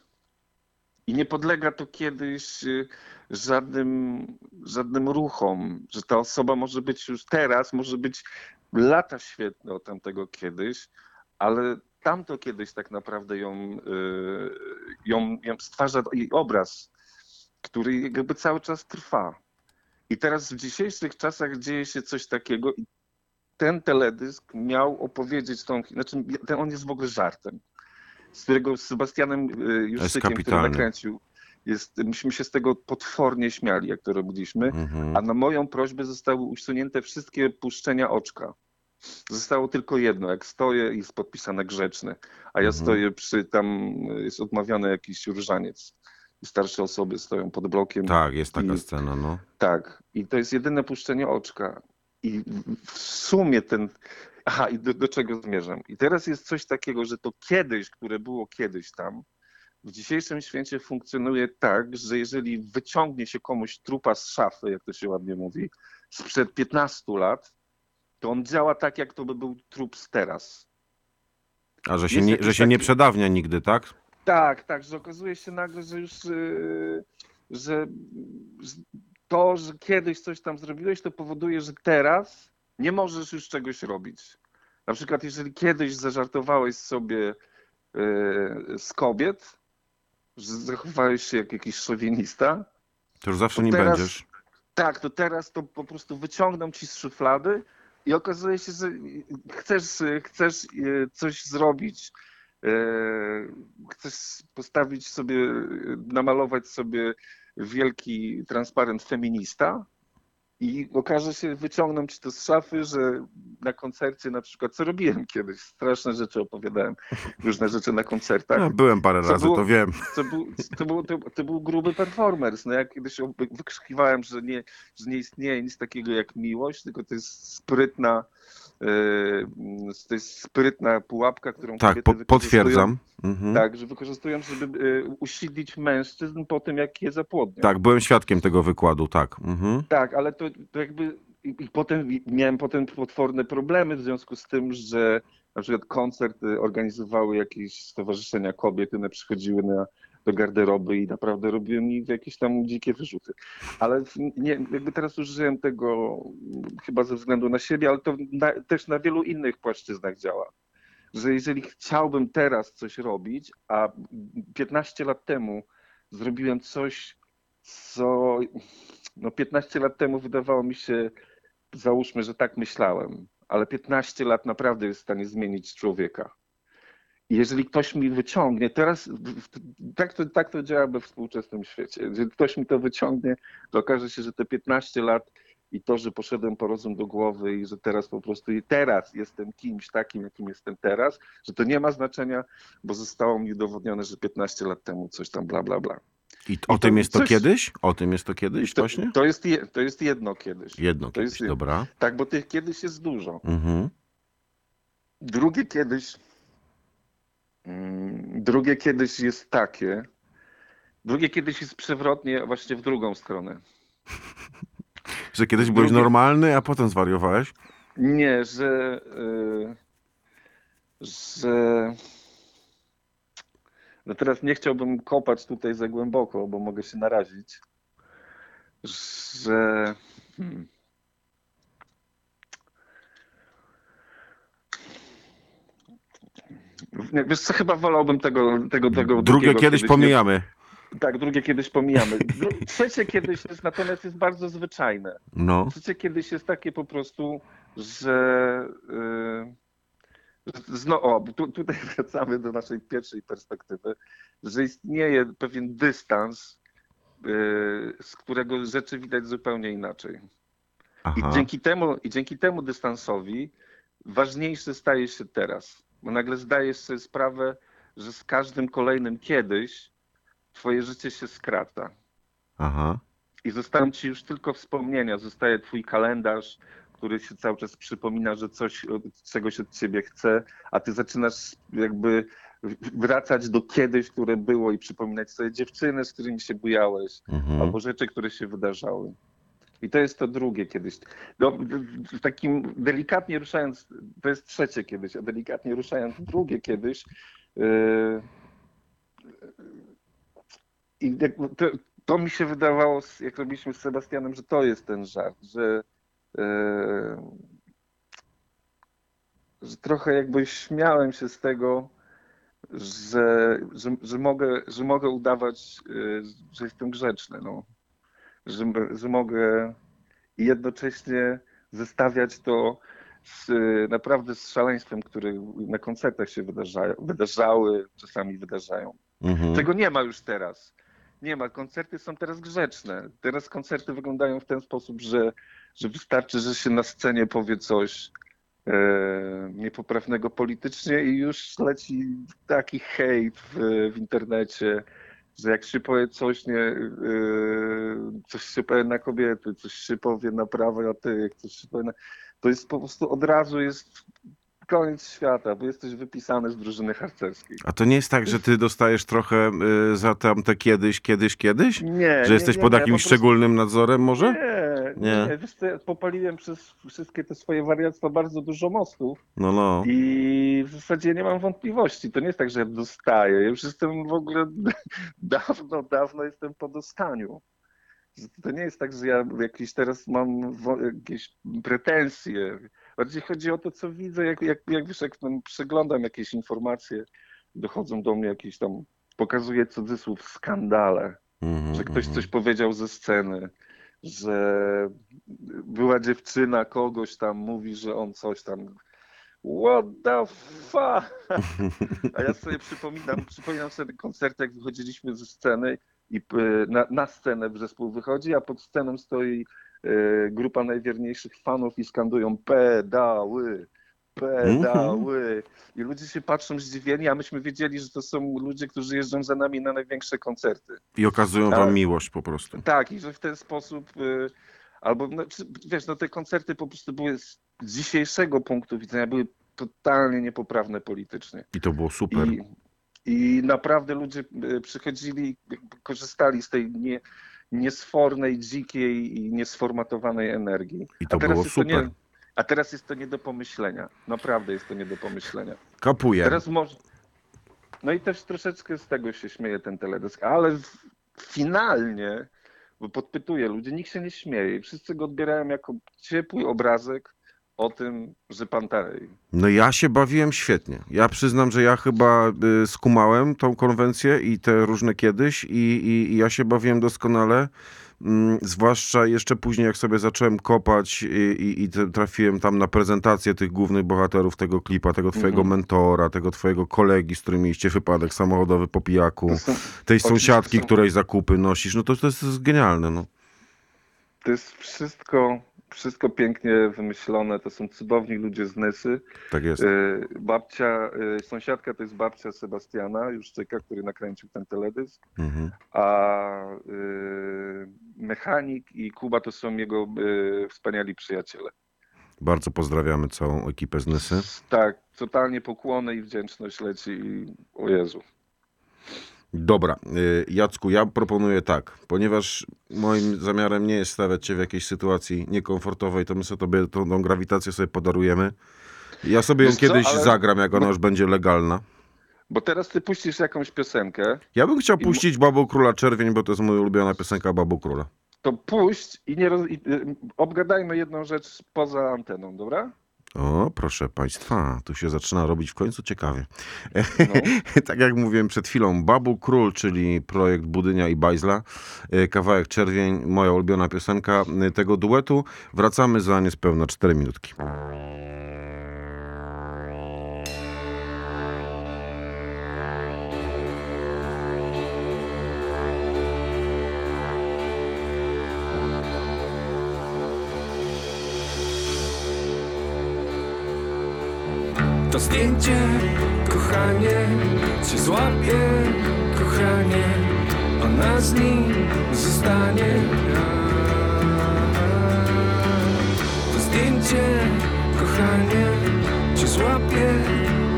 Speaker 4: I nie podlega to kiedyś y, żadnym, żadnym ruchom, że ta osoba może być już teraz, może być lata świetne od tamtego kiedyś, ale tamto kiedyś tak naprawdę ją, y, ją, ją stwarza jej obraz, który jakby cały czas trwa. I teraz w dzisiejszych czasach dzieje się coś takiego i ten teledysk miał opowiedzieć tą, znaczy ten, on jest w ogóle żartem, z którego z Sebastianem y, Juszczykiem, który nakręcił, jest, myśmy się z tego potwornie śmiali, jak to robiliśmy.
Speaker 3: Mhm.
Speaker 4: A na moją prośbę zostały usunięte wszystkie puszczenia oczka. Zostało tylko jedno, jak stoję jest podpisane grzeczne, a ja
Speaker 3: Mhm.
Speaker 4: stoję przy, tam jest odmawiany jakiś różaniec. I starsze osoby stoją pod blokiem.
Speaker 3: Tak, jest taka
Speaker 4: I-
Speaker 3: scena, no.
Speaker 4: Tak. I to jest jedyne puszczenie oczka. I w- sumie ten. Aha, i do, do czego zmierzam? I teraz jest coś takiego, że to kiedyś, które było kiedyś tam, w dzisiejszym świecie funkcjonuje tak, że jeżeli wyciągnie się komuś trupa z szafy, jak to się ładnie mówi, sprzed 15 lat, to on działa tak, jak to by był trup z teraz.
Speaker 3: A że się, nie, że się nie
Speaker 4: taki-
Speaker 3: przedawnia nigdy, tak?
Speaker 4: Tak, tak, że okazuje się nagle, że już yy, że to, że kiedyś coś tam zrobiłeś, to powoduje, że teraz nie możesz już czegoś robić. Na przykład, jeżeli kiedyś zażartowałeś sobie yy, z kobiet, że zachowałeś się jak jakiś szowinista,
Speaker 3: To już zawsze
Speaker 4: To
Speaker 3: nie
Speaker 4: teraz-
Speaker 3: będziesz.
Speaker 4: tak, to teraz to po prostu wyciągną ci z szuflady I okazuje się, że chcesz, chcesz e, coś zrobić, chcesz postawić sobie, namalować sobie wielki transparent feminista i okaże się, wyciągną ci to z szafy, że na koncercie na przykład, co robiłem kiedyś, straszne rzeczy opowiadałem, różne rzeczy na koncertach.
Speaker 3: Ja byłem parę
Speaker 4: Co
Speaker 3: razy,
Speaker 4: było-
Speaker 3: to wiem.
Speaker 4: To był, to, był, to, to był gruby performance. No ja kiedyś wykrzykiwałem, że nie, że nie istnieje nic takiego jak miłość, tylko to jest sprytna, e, to jest sprytna pułapka, którą
Speaker 3: Tak,
Speaker 4: kobiety
Speaker 3: po, potwierdzam. Mhm. Tak.
Speaker 4: Tak, że wykorzystują, żeby e, usidlić mężczyzn po tym, jak je zapłodnią.
Speaker 3: byłem świadkiem tego wykładu, tak. Mhm.
Speaker 4: Tak, ale to, to jakby i, i potem miałem potem potworne problemy w związku z tym, że na przykład koncert y, organizowały jakieś stowarzyszenia kobiet, one przychodziły na, do garderoby i naprawdę robiły mi jakieś tam dzikie wyrzuty. Ale nie, jakby teraz użyłem tego chyba ze względu na siebie, ale to na, też na wielu innych płaszczyznach działa. Że jeżeli chciałbym teraz coś robić, a 15 lat temu zrobiłem coś, co no 15 lat temu wydawało mi się, załóżmy, że tak myślałem, ale 15 lat naprawdę jest w stanie zmienić człowieka. Jeżeli ktoś mi wyciągnie, teraz tak to, tak to działa we współczesnym świecie, jeżeli ktoś mi to wyciągnie, to okaże się, że te 15 lat i to, że poszedłem po rozum do głowy i że teraz po prostu i teraz jestem kimś takim, jakim jestem teraz, że to nie ma znaczenia, bo zostało mi udowodnione, że 15 lat temu coś tam bla, bla, bla.
Speaker 3: I o
Speaker 4: to
Speaker 3: tym jest to
Speaker 4: coś-
Speaker 3: kiedyś? O tym jest to kiedyś
Speaker 4: To,
Speaker 3: właśnie?
Speaker 4: to, jest, je, to jest jedno kiedyś.
Speaker 3: Jedno
Speaker 4: to
Speaker 3: kiedyś,
Speaker 4: jest-
Speaker 3: dobra.
Speaker 4: Tak, bo tych kiedyś jest dużo.
Speaker 3: Mhm.
Speaker 4: Drugie kiedyś, drugie kiedyś jest takie, drugie kiedyś jest przewrotnie właśnie w drugą stronę. <laughs>
Speaker 3: Że kiedyś byłeś
Speaker 4: Drugie-
Speaker 3: normalny, a potem zwariowałeś?
Speaker 4: Nie, że, y, że no teraz nie chciałbym kopać tutaj za głęboko, bo mogę się narazić, że hmm. Wiesz co, chyba wolałbym tego, tego, tego
Speaker 3: Drugie kiedyś
Speaker 4: nie-
Speaker 3: pomijamy.
Speaker 4: Tak, drugie kiedyś pomijamy. Dru- Trzecie kiedyś jest natomiast jest bardzo zwyczajne.
Speaker 3: No.
Speaker 4: Trzecie kiedyś jest takie po prostu, że. Yy, zno, o, tu, tutaj <laughs> wracamy do naszej pierwszej perspektywy, że istnieje pewien dystans, yy, z którego rzeczy widać zupełnie inaczej. I dzięki, temu, I dzięki temu dystansowi ważniejszy staje się teraz. Bo nagle zdajesz sobie sprawę, że z każdym kolejnym kiedyś twoje życie się skraca.
Speaker 3: Aha.
Speaker 4: I zostają ci już tylko wspomnienia, zostaje twój kalendarz, który się cały czas przypomina, że coś, czegoś od ciebie chce, a ty zaczynasz jakby wracać do kiedyś, które było i przypominać sobie dziewczyny, z którymi się bujałeś,
Speaker 3: Mhm.
Speaker 4: albo rzeczy, które się wydarzały. I to jest to drugie kiedyś. No, takim delikatnie ruszając, to jest trzecie kiedyś, a delikatnie ruszając drugie kiedyś. Yy, I to, to mi się wydawało, jak robiliśmy z Sebastianem, że to jest ten żart, że, yy, że trochę jakby śmiałem się z tego, że, że, że, mogę, że mogę udawać, yy, że jestem grzeczny. No że, że mogę i jednocześnie zestawiać to z, naprawdę z szaleństwem, które na koncertach się wydarzają, wydarzały, czasami wydarzają.
Speaker 3: Mhm.
Speaker 4: Tego nie ma już teraz. Nie ma. Koncerty są teraz grzeczne. Teraz koncerty wyglądają w ten sposób, że, że wystarczy, że się na scenie powie coś e, niepoprawnego politycznie i już leci taki hejt w, w internecie, że jak się powie coś nie, e, coś się powie na kobiety, coś się powie na prawo, a ty, jak coś się powie na, to jest po prostu od razu jest koniec świata, bo jesteś wypisany z drużyny harcerskiej.
Speaker 3: A to nie jest tak, że ty dostajesz trochę y, za tamte kiedyś, kiedyś, kiedyś?
Speaker 4: Nie,
Speaker 3: Że jesteś
Speaker 4: nie,
Speaker 3: pod
Speaker 4: nie,
Speaker 3: jakimś
Speaker 4: po prostu-
Speaker 3: szczególnym nadzorem może?
Speaker 4: Nie,
Speaker 3: Nie.
Speaker 4: nie. Wiesz ja popaliłem przez wszystkie te swoje wariactwa bardzo dużo mostów
Speaker 3: No, no.
Speaker 4: i w zasadzie nie mam wątpliwości. To nie jest tak, że ja dostaję. Ja już jestem w ogóle <laughs> dawno, dawno jestem po dostaniu. To nie jest tak, że ja jakieś teraz mam jakieś pretensje. Bardziej chodzi o to, co widzę, jak, jak, jak wiesz, jak tam przeglądam jakieś informacje, dochodzą do mnie jakieś tam, pokazuję cudzysłów, skandale
Speaker 3: Mhm,
Speaker 4: że ktoś
Speaker 3: mhm.
Speaker 4: coś powiedział ze sceny, że była dziewczyna kogoś tam, mówi, że on coś tam. What the fuck? <laughs> A ja sobie przypominam, przypominam sobie koncert, jak wychodziliśmy ze sceny i e, na, na scenę zespół wychodzi, a pod sceną stoi e, grupa najwierniejszych fanów i skandują pedały, pedały. I ludzie się patrzą zdziwieni, a myśmy wiedzieli, że to są ludzie, którzy jeżdżą za nami na największe koncerty.
Speaker 3: I okazują
Speaker 4: Tak.
Speaker 3: wam miłość po prostu.
Speaker 4: Tak, i że w ten sposób, y, albo no, wiesz, no te koncerty po prostu były z dzisiejszego punktu widzenia, były totalnie niepoprawne politycznie.
Speaker 3: I to było super.
Speaker 4: I, I naprawdę ludzie y, przychodzili, korzystali z tej nie, niesfornej, dzikiej i niesformatowanej energii.
Speaker 3: I to było
Speaker 4: jest to
Speaker 3: super.
Speaker 4: nie, A teraz jest to nie do pomyślenia. Naprawdę jest to nie do pomyślenia.
Speaker 3: Kapuję.
Speaker 4: Teraz może. No i też troszeczkę z tego się śmieje ten teledysk, ale finalnie, bo podpytuję ludzi, nikt się nie śmieje. Wszyscy go odbierają jako ciepły obrazek o tym, że pan Tarej.
Speaker 3: No ja się bawiłem świetnie. Ja przyznam, że ja chyba y, skumałem tą konwencję i te różne kiedyś i, i, i ja się bawiłem doskonale. Mm, zwłaszcza jeszcze później, jak sobie zacząłem kopać i, i, i trafiłem tam na prezentację tych głównych bohaterów tego klipa, tego twojego
Speaker 4: Mhm.
Speaker 3: mentora, tego twojego kolegi, z którym mieliście wypadek samochodowy po pijaku, <laughs>
Speaker 4: To, są,
Speaker 3: tej sąsiadki,
Speaker 4: są-
Speaker 3: której zakupy nosisz, no to, to jest genialne. No.
Speaker 4: to jest wszystko, wszystko pięknie wymyślone. To są cudowni ludzie z Nysy.
Speaker 3: Tak jest.
Speaker 4: Y, Babcia, y, sąsiadka to jest babcia Sebastiana Juszczyka, który nakręcił ten teledysk.
Speaker 3: Mhm.
Speaker 4: a y, mechanik i Kuba to są jego wspaniali przyjaciele.
Speaker 3: Bardzo pozdrawiamy całą ekipę z Nysy.
Speaker 4: Tak, totalnie pokłony i wdzięczność leci o Jezu.
Speaker 3: Dobra, y, Jacku, ja proponuję tak, ponieważ moim zamiarem nie jest stawiać cię w jakiejś sytuacji niekomfortowej, to my sobie tobie tą, tą grawitację sobie podarujemy. Ja sobie ją
Speaker 4: Wiesz co,
Speaker 3: kiedyś
Speaker 4: ale-
Speaker 3: zagram, jak ona już będzie legalna.
Speaker 4: Bo teraz ty puścisz jakąś piosenkę,
Speaker 3: Ja bym chciał puścić Babu Króla Czerwień, bo to jest moja ulubiona piosenka Babu Króla.
Speaker 4: to puść i nie roz... i, y, obgadajmy jedną rzecz poza anteną, dobra?
Speaker 3: O, proszę państwa, tu się zaczyna robić w końcu ciekawie.
Speaker 4: No. <laughs>
Speaker 3: tak jak mówiłem przed chwilą, Babu Król, czyli projekt Budynia i Bajzla, y, kawałek Czerwień, moja ulubiona piosenka y, tego duetu. Wracamy za niespełna 4 minutki.
Speaker 2: To zdjęcie, kochanie, cię złapie, kochanie, ona z nim zostanie. To zdjęcie, kochanie, cię złapie,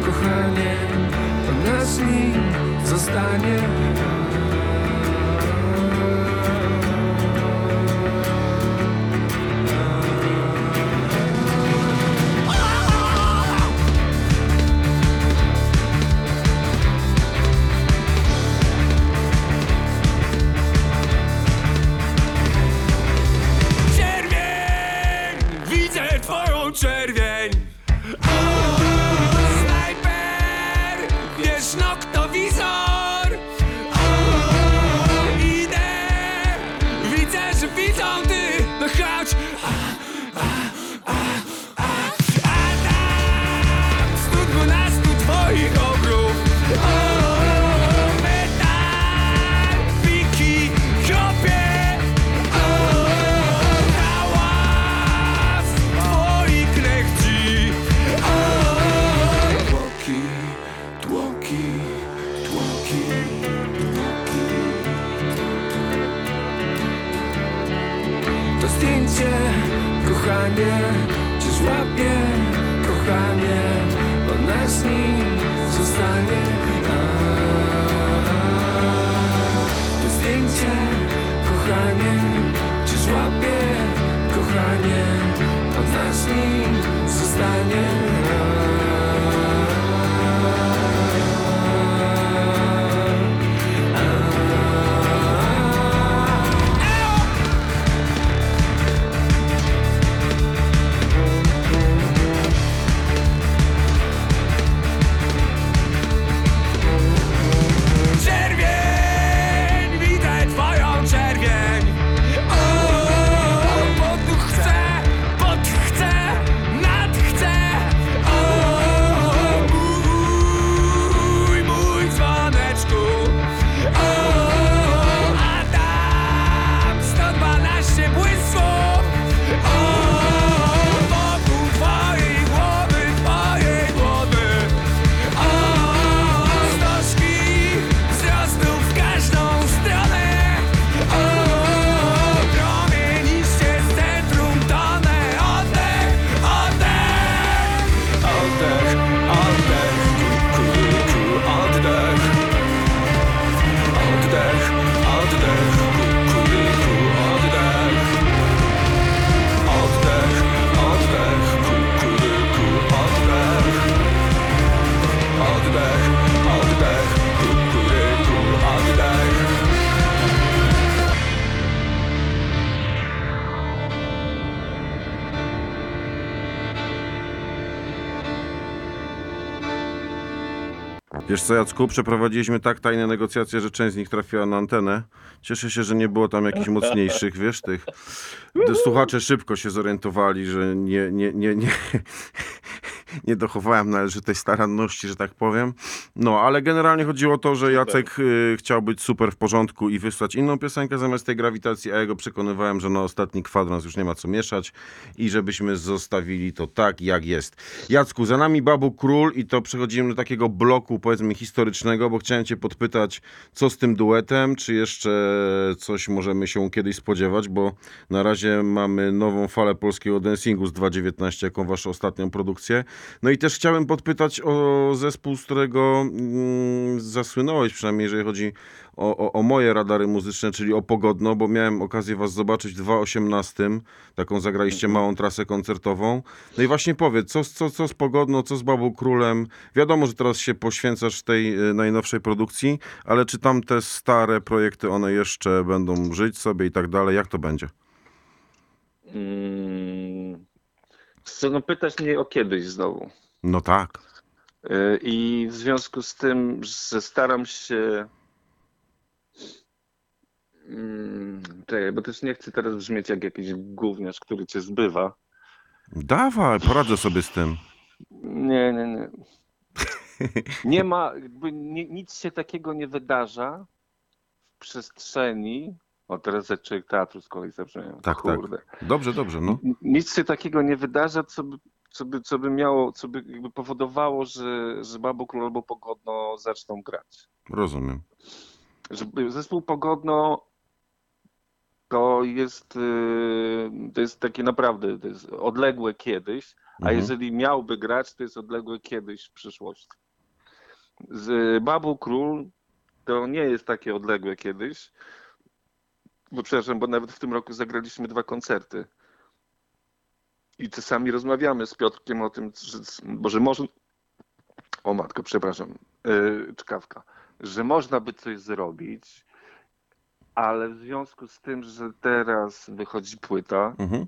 Speaker 2: kochanie, ona z nim zostanie.
Speaker 3: Jacku, przeprowadziliśmy tak tajne negocjacje, że część z nich trafiła na antenę. Cieszę się, że nie było tam jakichś mocniejszych, wiesz, tych. Słuchacze szybko się zorientowali, że nie, nie, nie, nie, nie dochowałem należytej staranności, że tak powiem. No, ale generalnie chodziło o to, że Jacek y, chciał być super w porządku i wysłać inną piosenkę zamiast tej grawitacji, a ja go przekonywałem, że na ostatni kwadrans już nie ma co mieszać i żebyśmy zostawili to tak, jak jest. Jacku, za nami Babu Król i to przechodzimy do takiego bloku, powiedzmy, historycznego, bo chciałem cię podpytać, co z tym duetem, czy jeszcze coś możemy się kiedyś spodziewać, bo na razie mamy nową falę polskiego dancingu z 2.19 jako waszą ostatnią produkcję. No i też chciałem podpytać o zespół, z którego mm, zasłynąłeś, przynajmniej jeżeli chodzi o, o, o moje radary muzyczne, czyli o Pogodno, bo miałem okazję was zobaczyć w 2018, taką zagraliście małą trasę koncertową. No i właśnie powiedz, co, co, co z Pogodno, co z Babą Królem? Wiadomo, że teraz się poświęcasz tej y, najnowszej produkcji, ale czy tam te stare projekty, one jeszcze będą żyć sobie i tak dalej? Jak to będzie?
Speaker 4: Mm, no pytać mnie o kiedyś znowu.
Speaker 3: No tak.
Speaker 4: Y, I w związku z tym, że staram się. Mm, Czekaj, bo też nie chcę teraz brzmieć jak jakiś gówniarz, który cię zbywa.
Speaker 3: Dawaj, poradzę sobie z tym.
Speaker 4: Nie, nie, nie. Nie ma, jakby ni- nic się takiego nie wydarza w przestrzeni. O, teraz jak człowiek teatru z kolei zabrzmiał.
Speaker 3: Tak, tak.
Speaker 4: Kurde.
Speaker 3: Dobrze, dobrze, no.
Speaker 4: Nic się takiego nie wydarza, co by, co by, co by miało, co by jakby powodowało, że, że Babo Król albo Pogodno zaczną grać.
Speaker 3: Rozumiem.
Speaker 4: Żeby zespół Pogodno to jest, y, to jest takie naprawdę to jest odległe kiedyś, a
Speaker 3: Mhm.
Speaker 4: jeżeli miałby grać, to jest odległe kiedyś w przyszłości. Z Babu Król to nie jest takie odległe kiedyś, bo przepraszam, bo nawet w tym roku zagraliśmy dwa koncerty. I czasami rozmawiamy z Piotrkiem o tym, że, bo że można. O matko, przepraszam, yy, czkawka. Że można by coś zrobić, ale w związku z tym, że teraz wychodzi płyta,
Speaker 3: Mhm.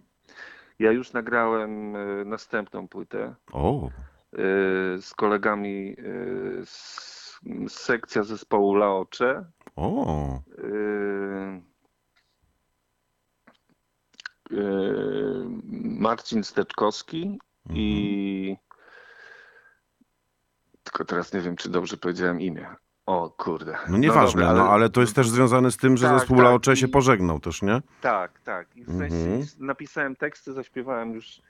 Speaker 4: ja już nagrałem y, następną płytę
Speaker 3: O,
Speaker 4: y, z kolegami y, z, sekcja zespołu Laocze.
Speaker 3: o.
Speaker 4: y, y, Marcin Steczkowski i tylko teraz nie wiem, czy dobrze powiedziałem imię. O kurde.
Speaker 3: No nieważne, no,
Speaker 4: dobra,
Speaker 3: ale... to jest też związane z tym, że
Speaker 4: Tak,
Speaker 3: zespół
Speaker 4: tak.
Speaker 3: Laocze się
Speaker 4: I-
Speaker 3: pożegnał też, nie?
Speaker 4: Tak, tak. I w sensie
Speaker 3: Mhm.
Speaker 4: napisałem teksty, zaśpiewałem już.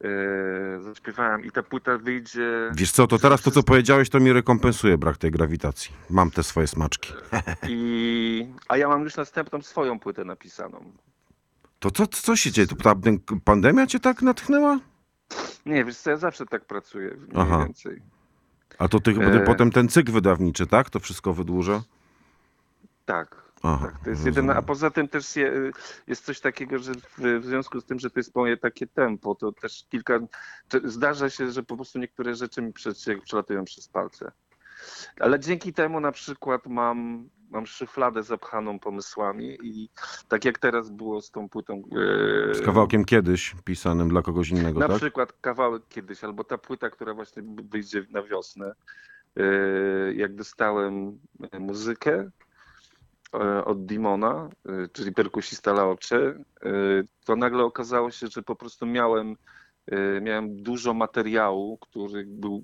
Speaker 4: Yy, zaśpiewałem i ta płyta wyjdzie.
Speaker 3: Wiesz co, to teraz to, co powiedziałeś, to mi rekompensuje brak tej grawitacji. Mam te swoje smaczki.
Speaker 4: I, a ja mam już następną swoją płytę napisaną.
Speaker 3: To co, co się dzieje? To ta pandemia cię tak natchnęła?
Speaker 4: Nie, wiesz co, ja zawsze tak pracuję, mniej
Speaker 3: Aha.
Speaker 4: więcej.
Speaker 3: A to ty
Speaker 4: E.
Speaker 3: potem ten cykl wydawniczy, tak? To wszystko wydłuża?
Speaker 4: Tak.
Speaker 3: Aha,
Speaker 4: tak, to jest jedyne, a poza tym też je, jest coś takiego, że w, w związku z tym, że to jest moje takie tempo, to też kilka, zdarza się, że po prostu niektóre rzeczy mi przelatują przez palce. Ale dzięki temu na przykład mam, mam szufladę zapchaną pomysłami i tak jak teraz było z tą płytą. e,
Speaker 3: Z kawałkiem kiedyś pisanym dla kogoś innego,
Speaker 4: Na
Speaker 3: tak?
Speaker 4: przykład kawałek kiedyś, albo ta płyta, która właśnie wyjdzie na wiosnę. e, Jak dostałem e, muzykę od Dimona, czyli perkusista Laocze, to nagle okazało się, że po prostu miałem, miałem dużo materiału, który był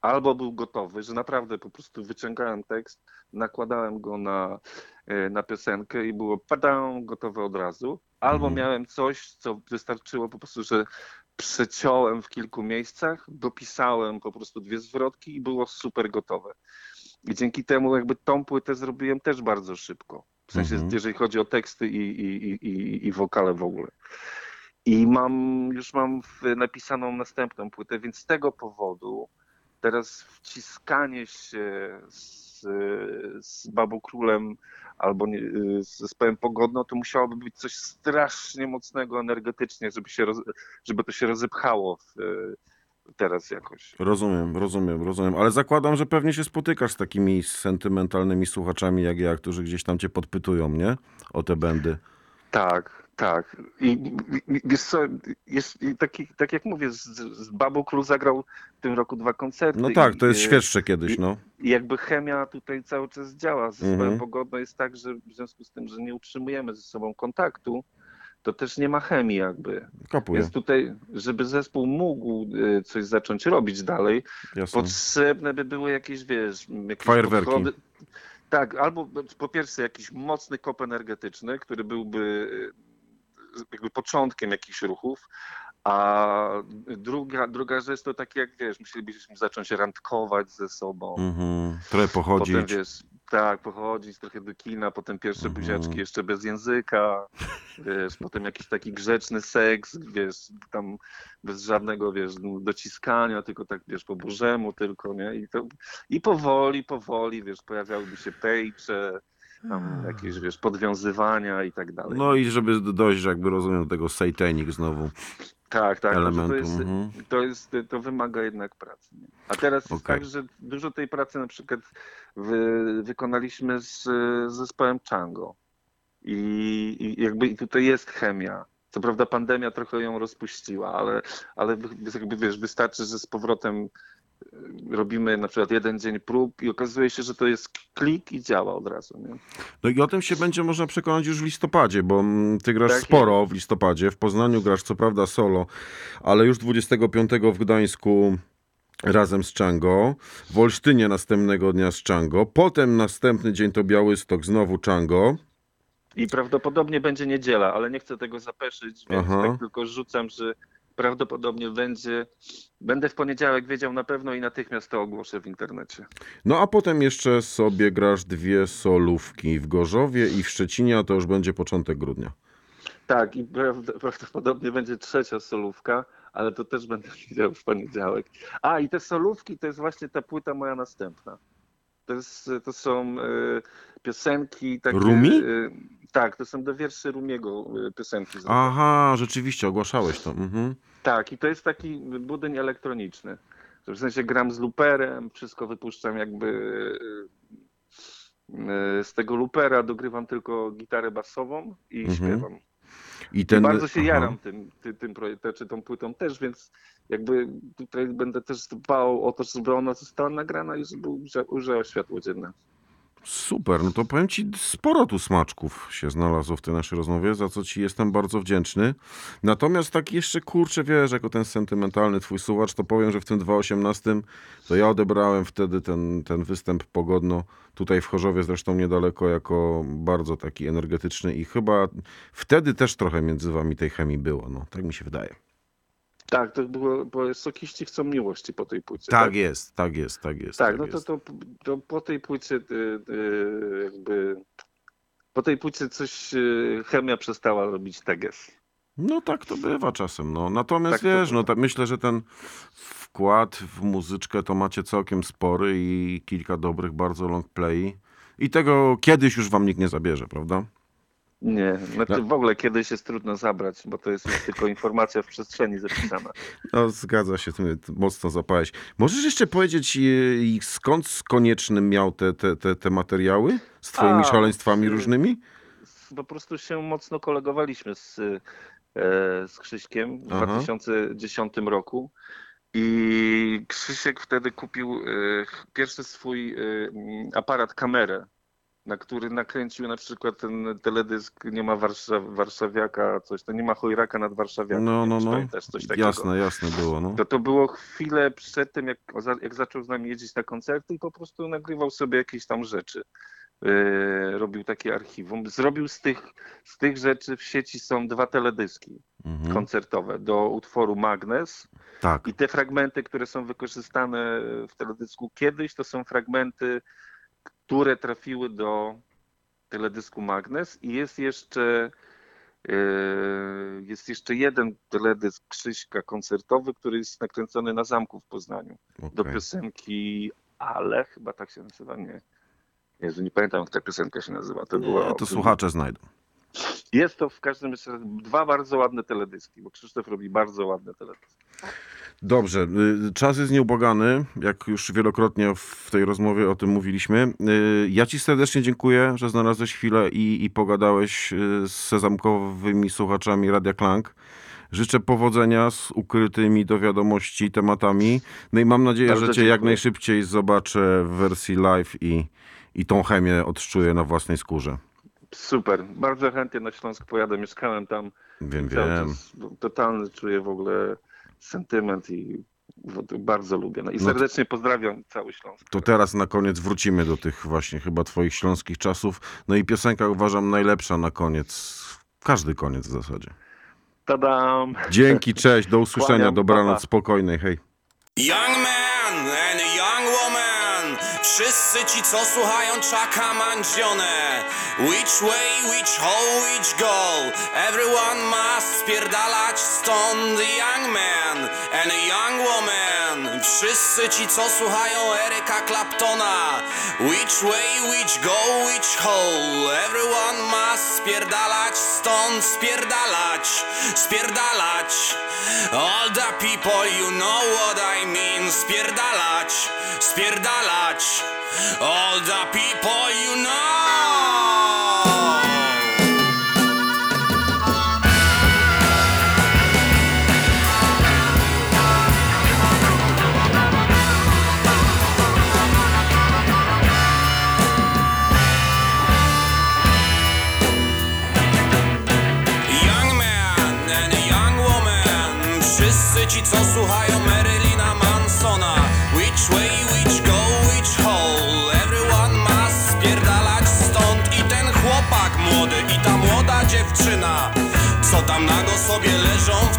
Speaker 4: albo był gotowy, że naprawdę po prostu wyciągałem tekst, nakładałem go na, e, na piosenkę i było padam, gotowe od razu. Albo
Speaker 3: Mhm.
Speaker 4: miałem coś, co wystarczyło po prostu, że przeciąłem w kilku miejscach, dopisałem po prostu dwie zwrotki i było super gotowe. I dzięki temu jakby tą płytę zrobiłem też bardzo szybko. W sensie,
Speaker 3: Mhm.
Speaker 4: jeżeli chodzi o teksty i, i, i, i, i wokale w ogóle. I mam, już mam napisaną następną płytę, więc z tego powodu teraz wciskanie się z, z Babu Królem albo nie, z zespołem Pogodno, to musiałoby być coś strasznie mocnego energetycznie, żeby, się roz, żeby to się rozepchało w, teraz jakoś.
Speaker 3: Rozumiem, rozumiem, rozumiem. Ale zakładam, że pewnie się spotykasz z takimi sentymentalnymi słuchaczami jak ja, którzy gdzieś tam cię podpytują, nie? O te bendy.
Speaker 4: Tak, Tak. I, i- i wiesz co, jest i taki, tak jak mówię, z, z Babą Król zagrał w tym roku dwa koncerty.
Speaker 3: No tak, to jest
Speaker 4: i, e,
Speaker 3: świeższe kiedyś, no.
Speaker 4: I jakby chemia tutaj cały czas działa. Z
Speaker 3: Mhm.
Speaker 4: jest tak, że w związku z tym, że nie utrzymujemy ze sobą kontaktu, to też nie ma chemii jakby.
Speaker 3: Kapuję,
Speaker 4: Więc tutaj, żeby zespół mógł y, coś zacząć robić dalej,
Speaker 3: jasne.
Speaker 4: potrzebne by były jakieś, wiesz, jakieś
Speaker 3: Fajerwerki.
Speaker 4: podchody. Tak, albo po pierwsze jakiś mocny kop energetyczny, który byłby jakby początkiem jakichś ruchów, a druga, druga rzecz to tak jak, wiesz, musielibyśmy zacząć randkować ze sobą.
Speaker 3: Mhm. Trochę pochodzić.
Speaker 4: Potem wiesz, tak, pochodzić trochę do kina, potem pierwsze
Speaker 3: Mhm.
Speaker 4: buziaczki jeszcze bez języka, wiesz, potem jakiś taki grzeczny seks, wiesz, tam bez żadnego, wiesz, dociskania, tylko tak, wiesz, po burzemu tylko, nie? I, to, i powoli, powoli, wiesz, pojawiałyby się pejcze, tam jakieś, wiesz, podwiązywania i tak dalej.
Speaker 3: No i żeby dojść, jakby rozumiem, do tego satanic znowu
Speaker 4: tak, tak,
Speaker 3: elementu.
Speaker 4: To jest,
Speaker 3: mhm.
Speaker 4: to, jest, to wymaga jednak pracy. Nie? A teraz jest
Speaker 3: Okej.
Speaker 4: tak, że dużo tej pracy na przykład wy, wykonaliśmy z z zespołem Chango. I, I jakby i tutaj jest chemia. Co prawda pandemia trochę ją rozpuściła, ale, ale jakby wiesz, wystarczy, że z powrotem robimy na przykład jeden dzień prób i okazuje się, że to jest klik i działa od razu. Nie?
Speaker 3: No i o tym się będzie można przekonać już w listopadzie, bo mm, ty grasz
Speaker 4: Tak
Speaker 3: sporo w listopadzie. W Poznaniu grasz co prawda solo, ale już 25 w Gdańsku razem z Chango. W Olsztynie następnego dnia z Chango. Potem następny dzień to Białystok, znowu Chango.
Speaker 4: I prawdopodobnie będzie niedziela, ale nie chcę tego zapeszyć, więc
Speaker 3: Aha.
Speaker 4: tak tylko rzucam, że prawdopodobnie będzie. Będę w poniedziałek wiedział na pewno i natychmiast to ogłoszę w internecie.
Speaker 3: No a potem jeszcze sobie grasz dwie solówki w Gorzowie i w Szczecinie, a to już będzie początek grudnia.
Speaker 4: Tak, i prawd- prawdopodobnie będzie trzecia solówka, ale to też będę <laughs> widział w poniedziałek. A i te solówki to jest właśnie ta płyta moja następna. To, jest, to są e, piosenki takie.
Speaker 3: Rumi?
Speaker 4: e, tak, to są do wierszy Rumiego e, piosenki.
Speaker 3: Aha, rzeczywiście, ogłaszałeś to. Mhm.
Speaker 4: Tak, i to jest taki budyń elektroniczny. W sensie gram z looperem, wszystko wypuszczam jakby z tego loopera, dogrywam tylko gitarę basową i
Speaker 3: Mhm.
Speaker 4: śpiewam.
Speaker 3: I ten...
Speaker 4: bardzo się
Speaker 3: aha.
Speaker 4: jaram tym, tym, tym projektem, czy tą płytą też, więc jakby tutaj będę też dbał o to, żeby ona została nagrana i żeby ujrzała światło dzienne.
Speaker 3: Super, no to powiem ci, sporo tu smaczków się znalazło w tej naszej rozmowie, za co ci jestem bardzo wdzięczny. Natomiast tak jeszcze, kurczę, wiesz, jako ten sentymentalny twój słuchacz, to powiem, że w tym 2018 to ja odebrałem wtedy ten, ten występ pogodno, tutaj w Chorzowie zresztą niedaleko, jako bardzo taki energetyczny i chyba wtedy też trochę między wami tej chemii było, no, tak mi się wydaje.
Speaker 4: Tak, to było, bo sokiści chcą miłości po tej płycie.
Speaker 3: Tak jest, tak jest, tak jest.
Speaker 4: Tak, no to,
Speaker 3: jest.
Speaker 4: to, to po tej płycie y, y, jakby po tej płycie coś y, chemia przestała robić teges.
Speaker 3: No tak to bywa czasem. No. Natomiast
Speaker 4: Tak to
Speaker 3: wiesz, no tak myślę, że ten wkład w muzyczkę to macie całkiem spory i kilka dobrych bardzo long play. I tego kiedyś już wam nikt nie zabierze, prawda?
Speaker 4: Nie, znaczy
Speaker 3: No.
Speaker 4: w ogóle kiedyś jest trudno zabrać, bo to jest już tylko informacja w przestrzeni zapisana.
Speaker 3: No zgadza się, ty mocno zapałeś. Możesz jeszcze powiedzieć i skąd z koniecznym miał te, te, te, te materiały? Z twoimi
Speaker 4: A,
Speaker 3: szaleństwami
Speaker 4: y,
Speaker 3: różnymi?
Speaker 4: Po prostu się mocno kolegowaliśmy z, e, z Krzyśkiem w
Speaker 3: Aha.
Speaker 4: 2010 roku. I Krzysiek wtedy kupił pierwszy swój aparat, kamerę, na który nakręcił na przykład ten teledysk Nie ma Warszaw Warszawiaka, coś, to nie ma Chojraka nad Warszawiakiem.
Speaker 3: No, no, no.
Speaker 4: Pamiętasz coś takiego.
Speaker 3: Jasne, jasne było. No.
Speaker 4: To to było chwilę przed tym, jak, jak zaczął z nami jeździć na koncerty i po prostu nagrywał sobie jakieś tam rzeczy. Yy, robił takie archiwum. Zrobił z tych, z tych rzeczy w sieci są dwa teledyski
Speaker 3: Mhm.
Speaker 4: koncertowe do utworu Magnes
Speaker 3: Tak.
Speaker 4: i te fragmenty, które są wykorzystane w teledysku kiedyś, to są fragmenty, które trafiły do teledysku Magnes i jest jeszcze yy, jest jeszcze jeden teledysk Krzyśka koncertowy, który jest nakręcony na zamku w Poznaniu do
Speaker 3: okej.
Speaker 4: piosenki Ale, chyba tak się nazywa, nie. Jezu, nie pamiętam jak ta piosenka się nazywa. To,
Speaker 3: Nie,
Speaker 4: była,
Speaker 3: to słuchacze znajdą.
Speaker 4: Jest to w każdym razie dwa bardzo ładne teledyski, bo Krzysztof robi bardzo ładne teledyski.
Speaker 3: Dobrze, y, czas jest nieubłagany, jak już wielokrotnie w tej rozmowie o tym mówiliśmy. Y, Ja ci serdecznie dziękuję, że znalazłeś chwilę i, i pogadałeś y, z sezamkowymi słuchaczami Radia Klank. Życzę powodzenia z ukrytymi do wiadomości tematami. No i mam nadzieję,
Speaker 4: Bardzo
Speaker 3: że cię jak
Speaker 4: dziękuję.
Speaker 3: najszybciej zobaczę w wersji live i, i tą chemię odczuję na własnej skórze.
Speaker 4: Super, bardzo chętnie na Śląsk pojadę, mieszkałem tam
Speaker 3: Wiem, wiem.
Speaker 4: Totalny czuję w ogóle sentyment i bardzo lubię. No i
Speaker 3: No to-
Speaker 4: serdecznie pozdrawiam cały Śląsk.
Speaker 3: To teraz na koniec wrócimy do tych właśnie chyba twoich śląskich czasów. No i piosenka uważam najlepsza na koniec. Każdy koniec w zasadzie.
Speaker 4: Tadam!
Speaker 3: Dzięki, cześć, do usłyszenia,
Speaker 4: Kłaniam,
Speaker 3: dobranoc,
Speaker 4: pa, pa.
Speaker 3: spokojnej, hej.
Speaker 5: Wszyscy ci co słuchają czaka mandzione. Which way, which hole, which goal? Everyone must spierdalać stąd Young man and a young woman. Wszyscy ci co słuchają Eryka Claptona. Which way, which go, which hole? Everyone must spierdalać stąd Spierdalać, spierdalać. All the people you know what I mean. Spierdalać, spierdalać All the people you know. Young man and young woman ci co słuchają zones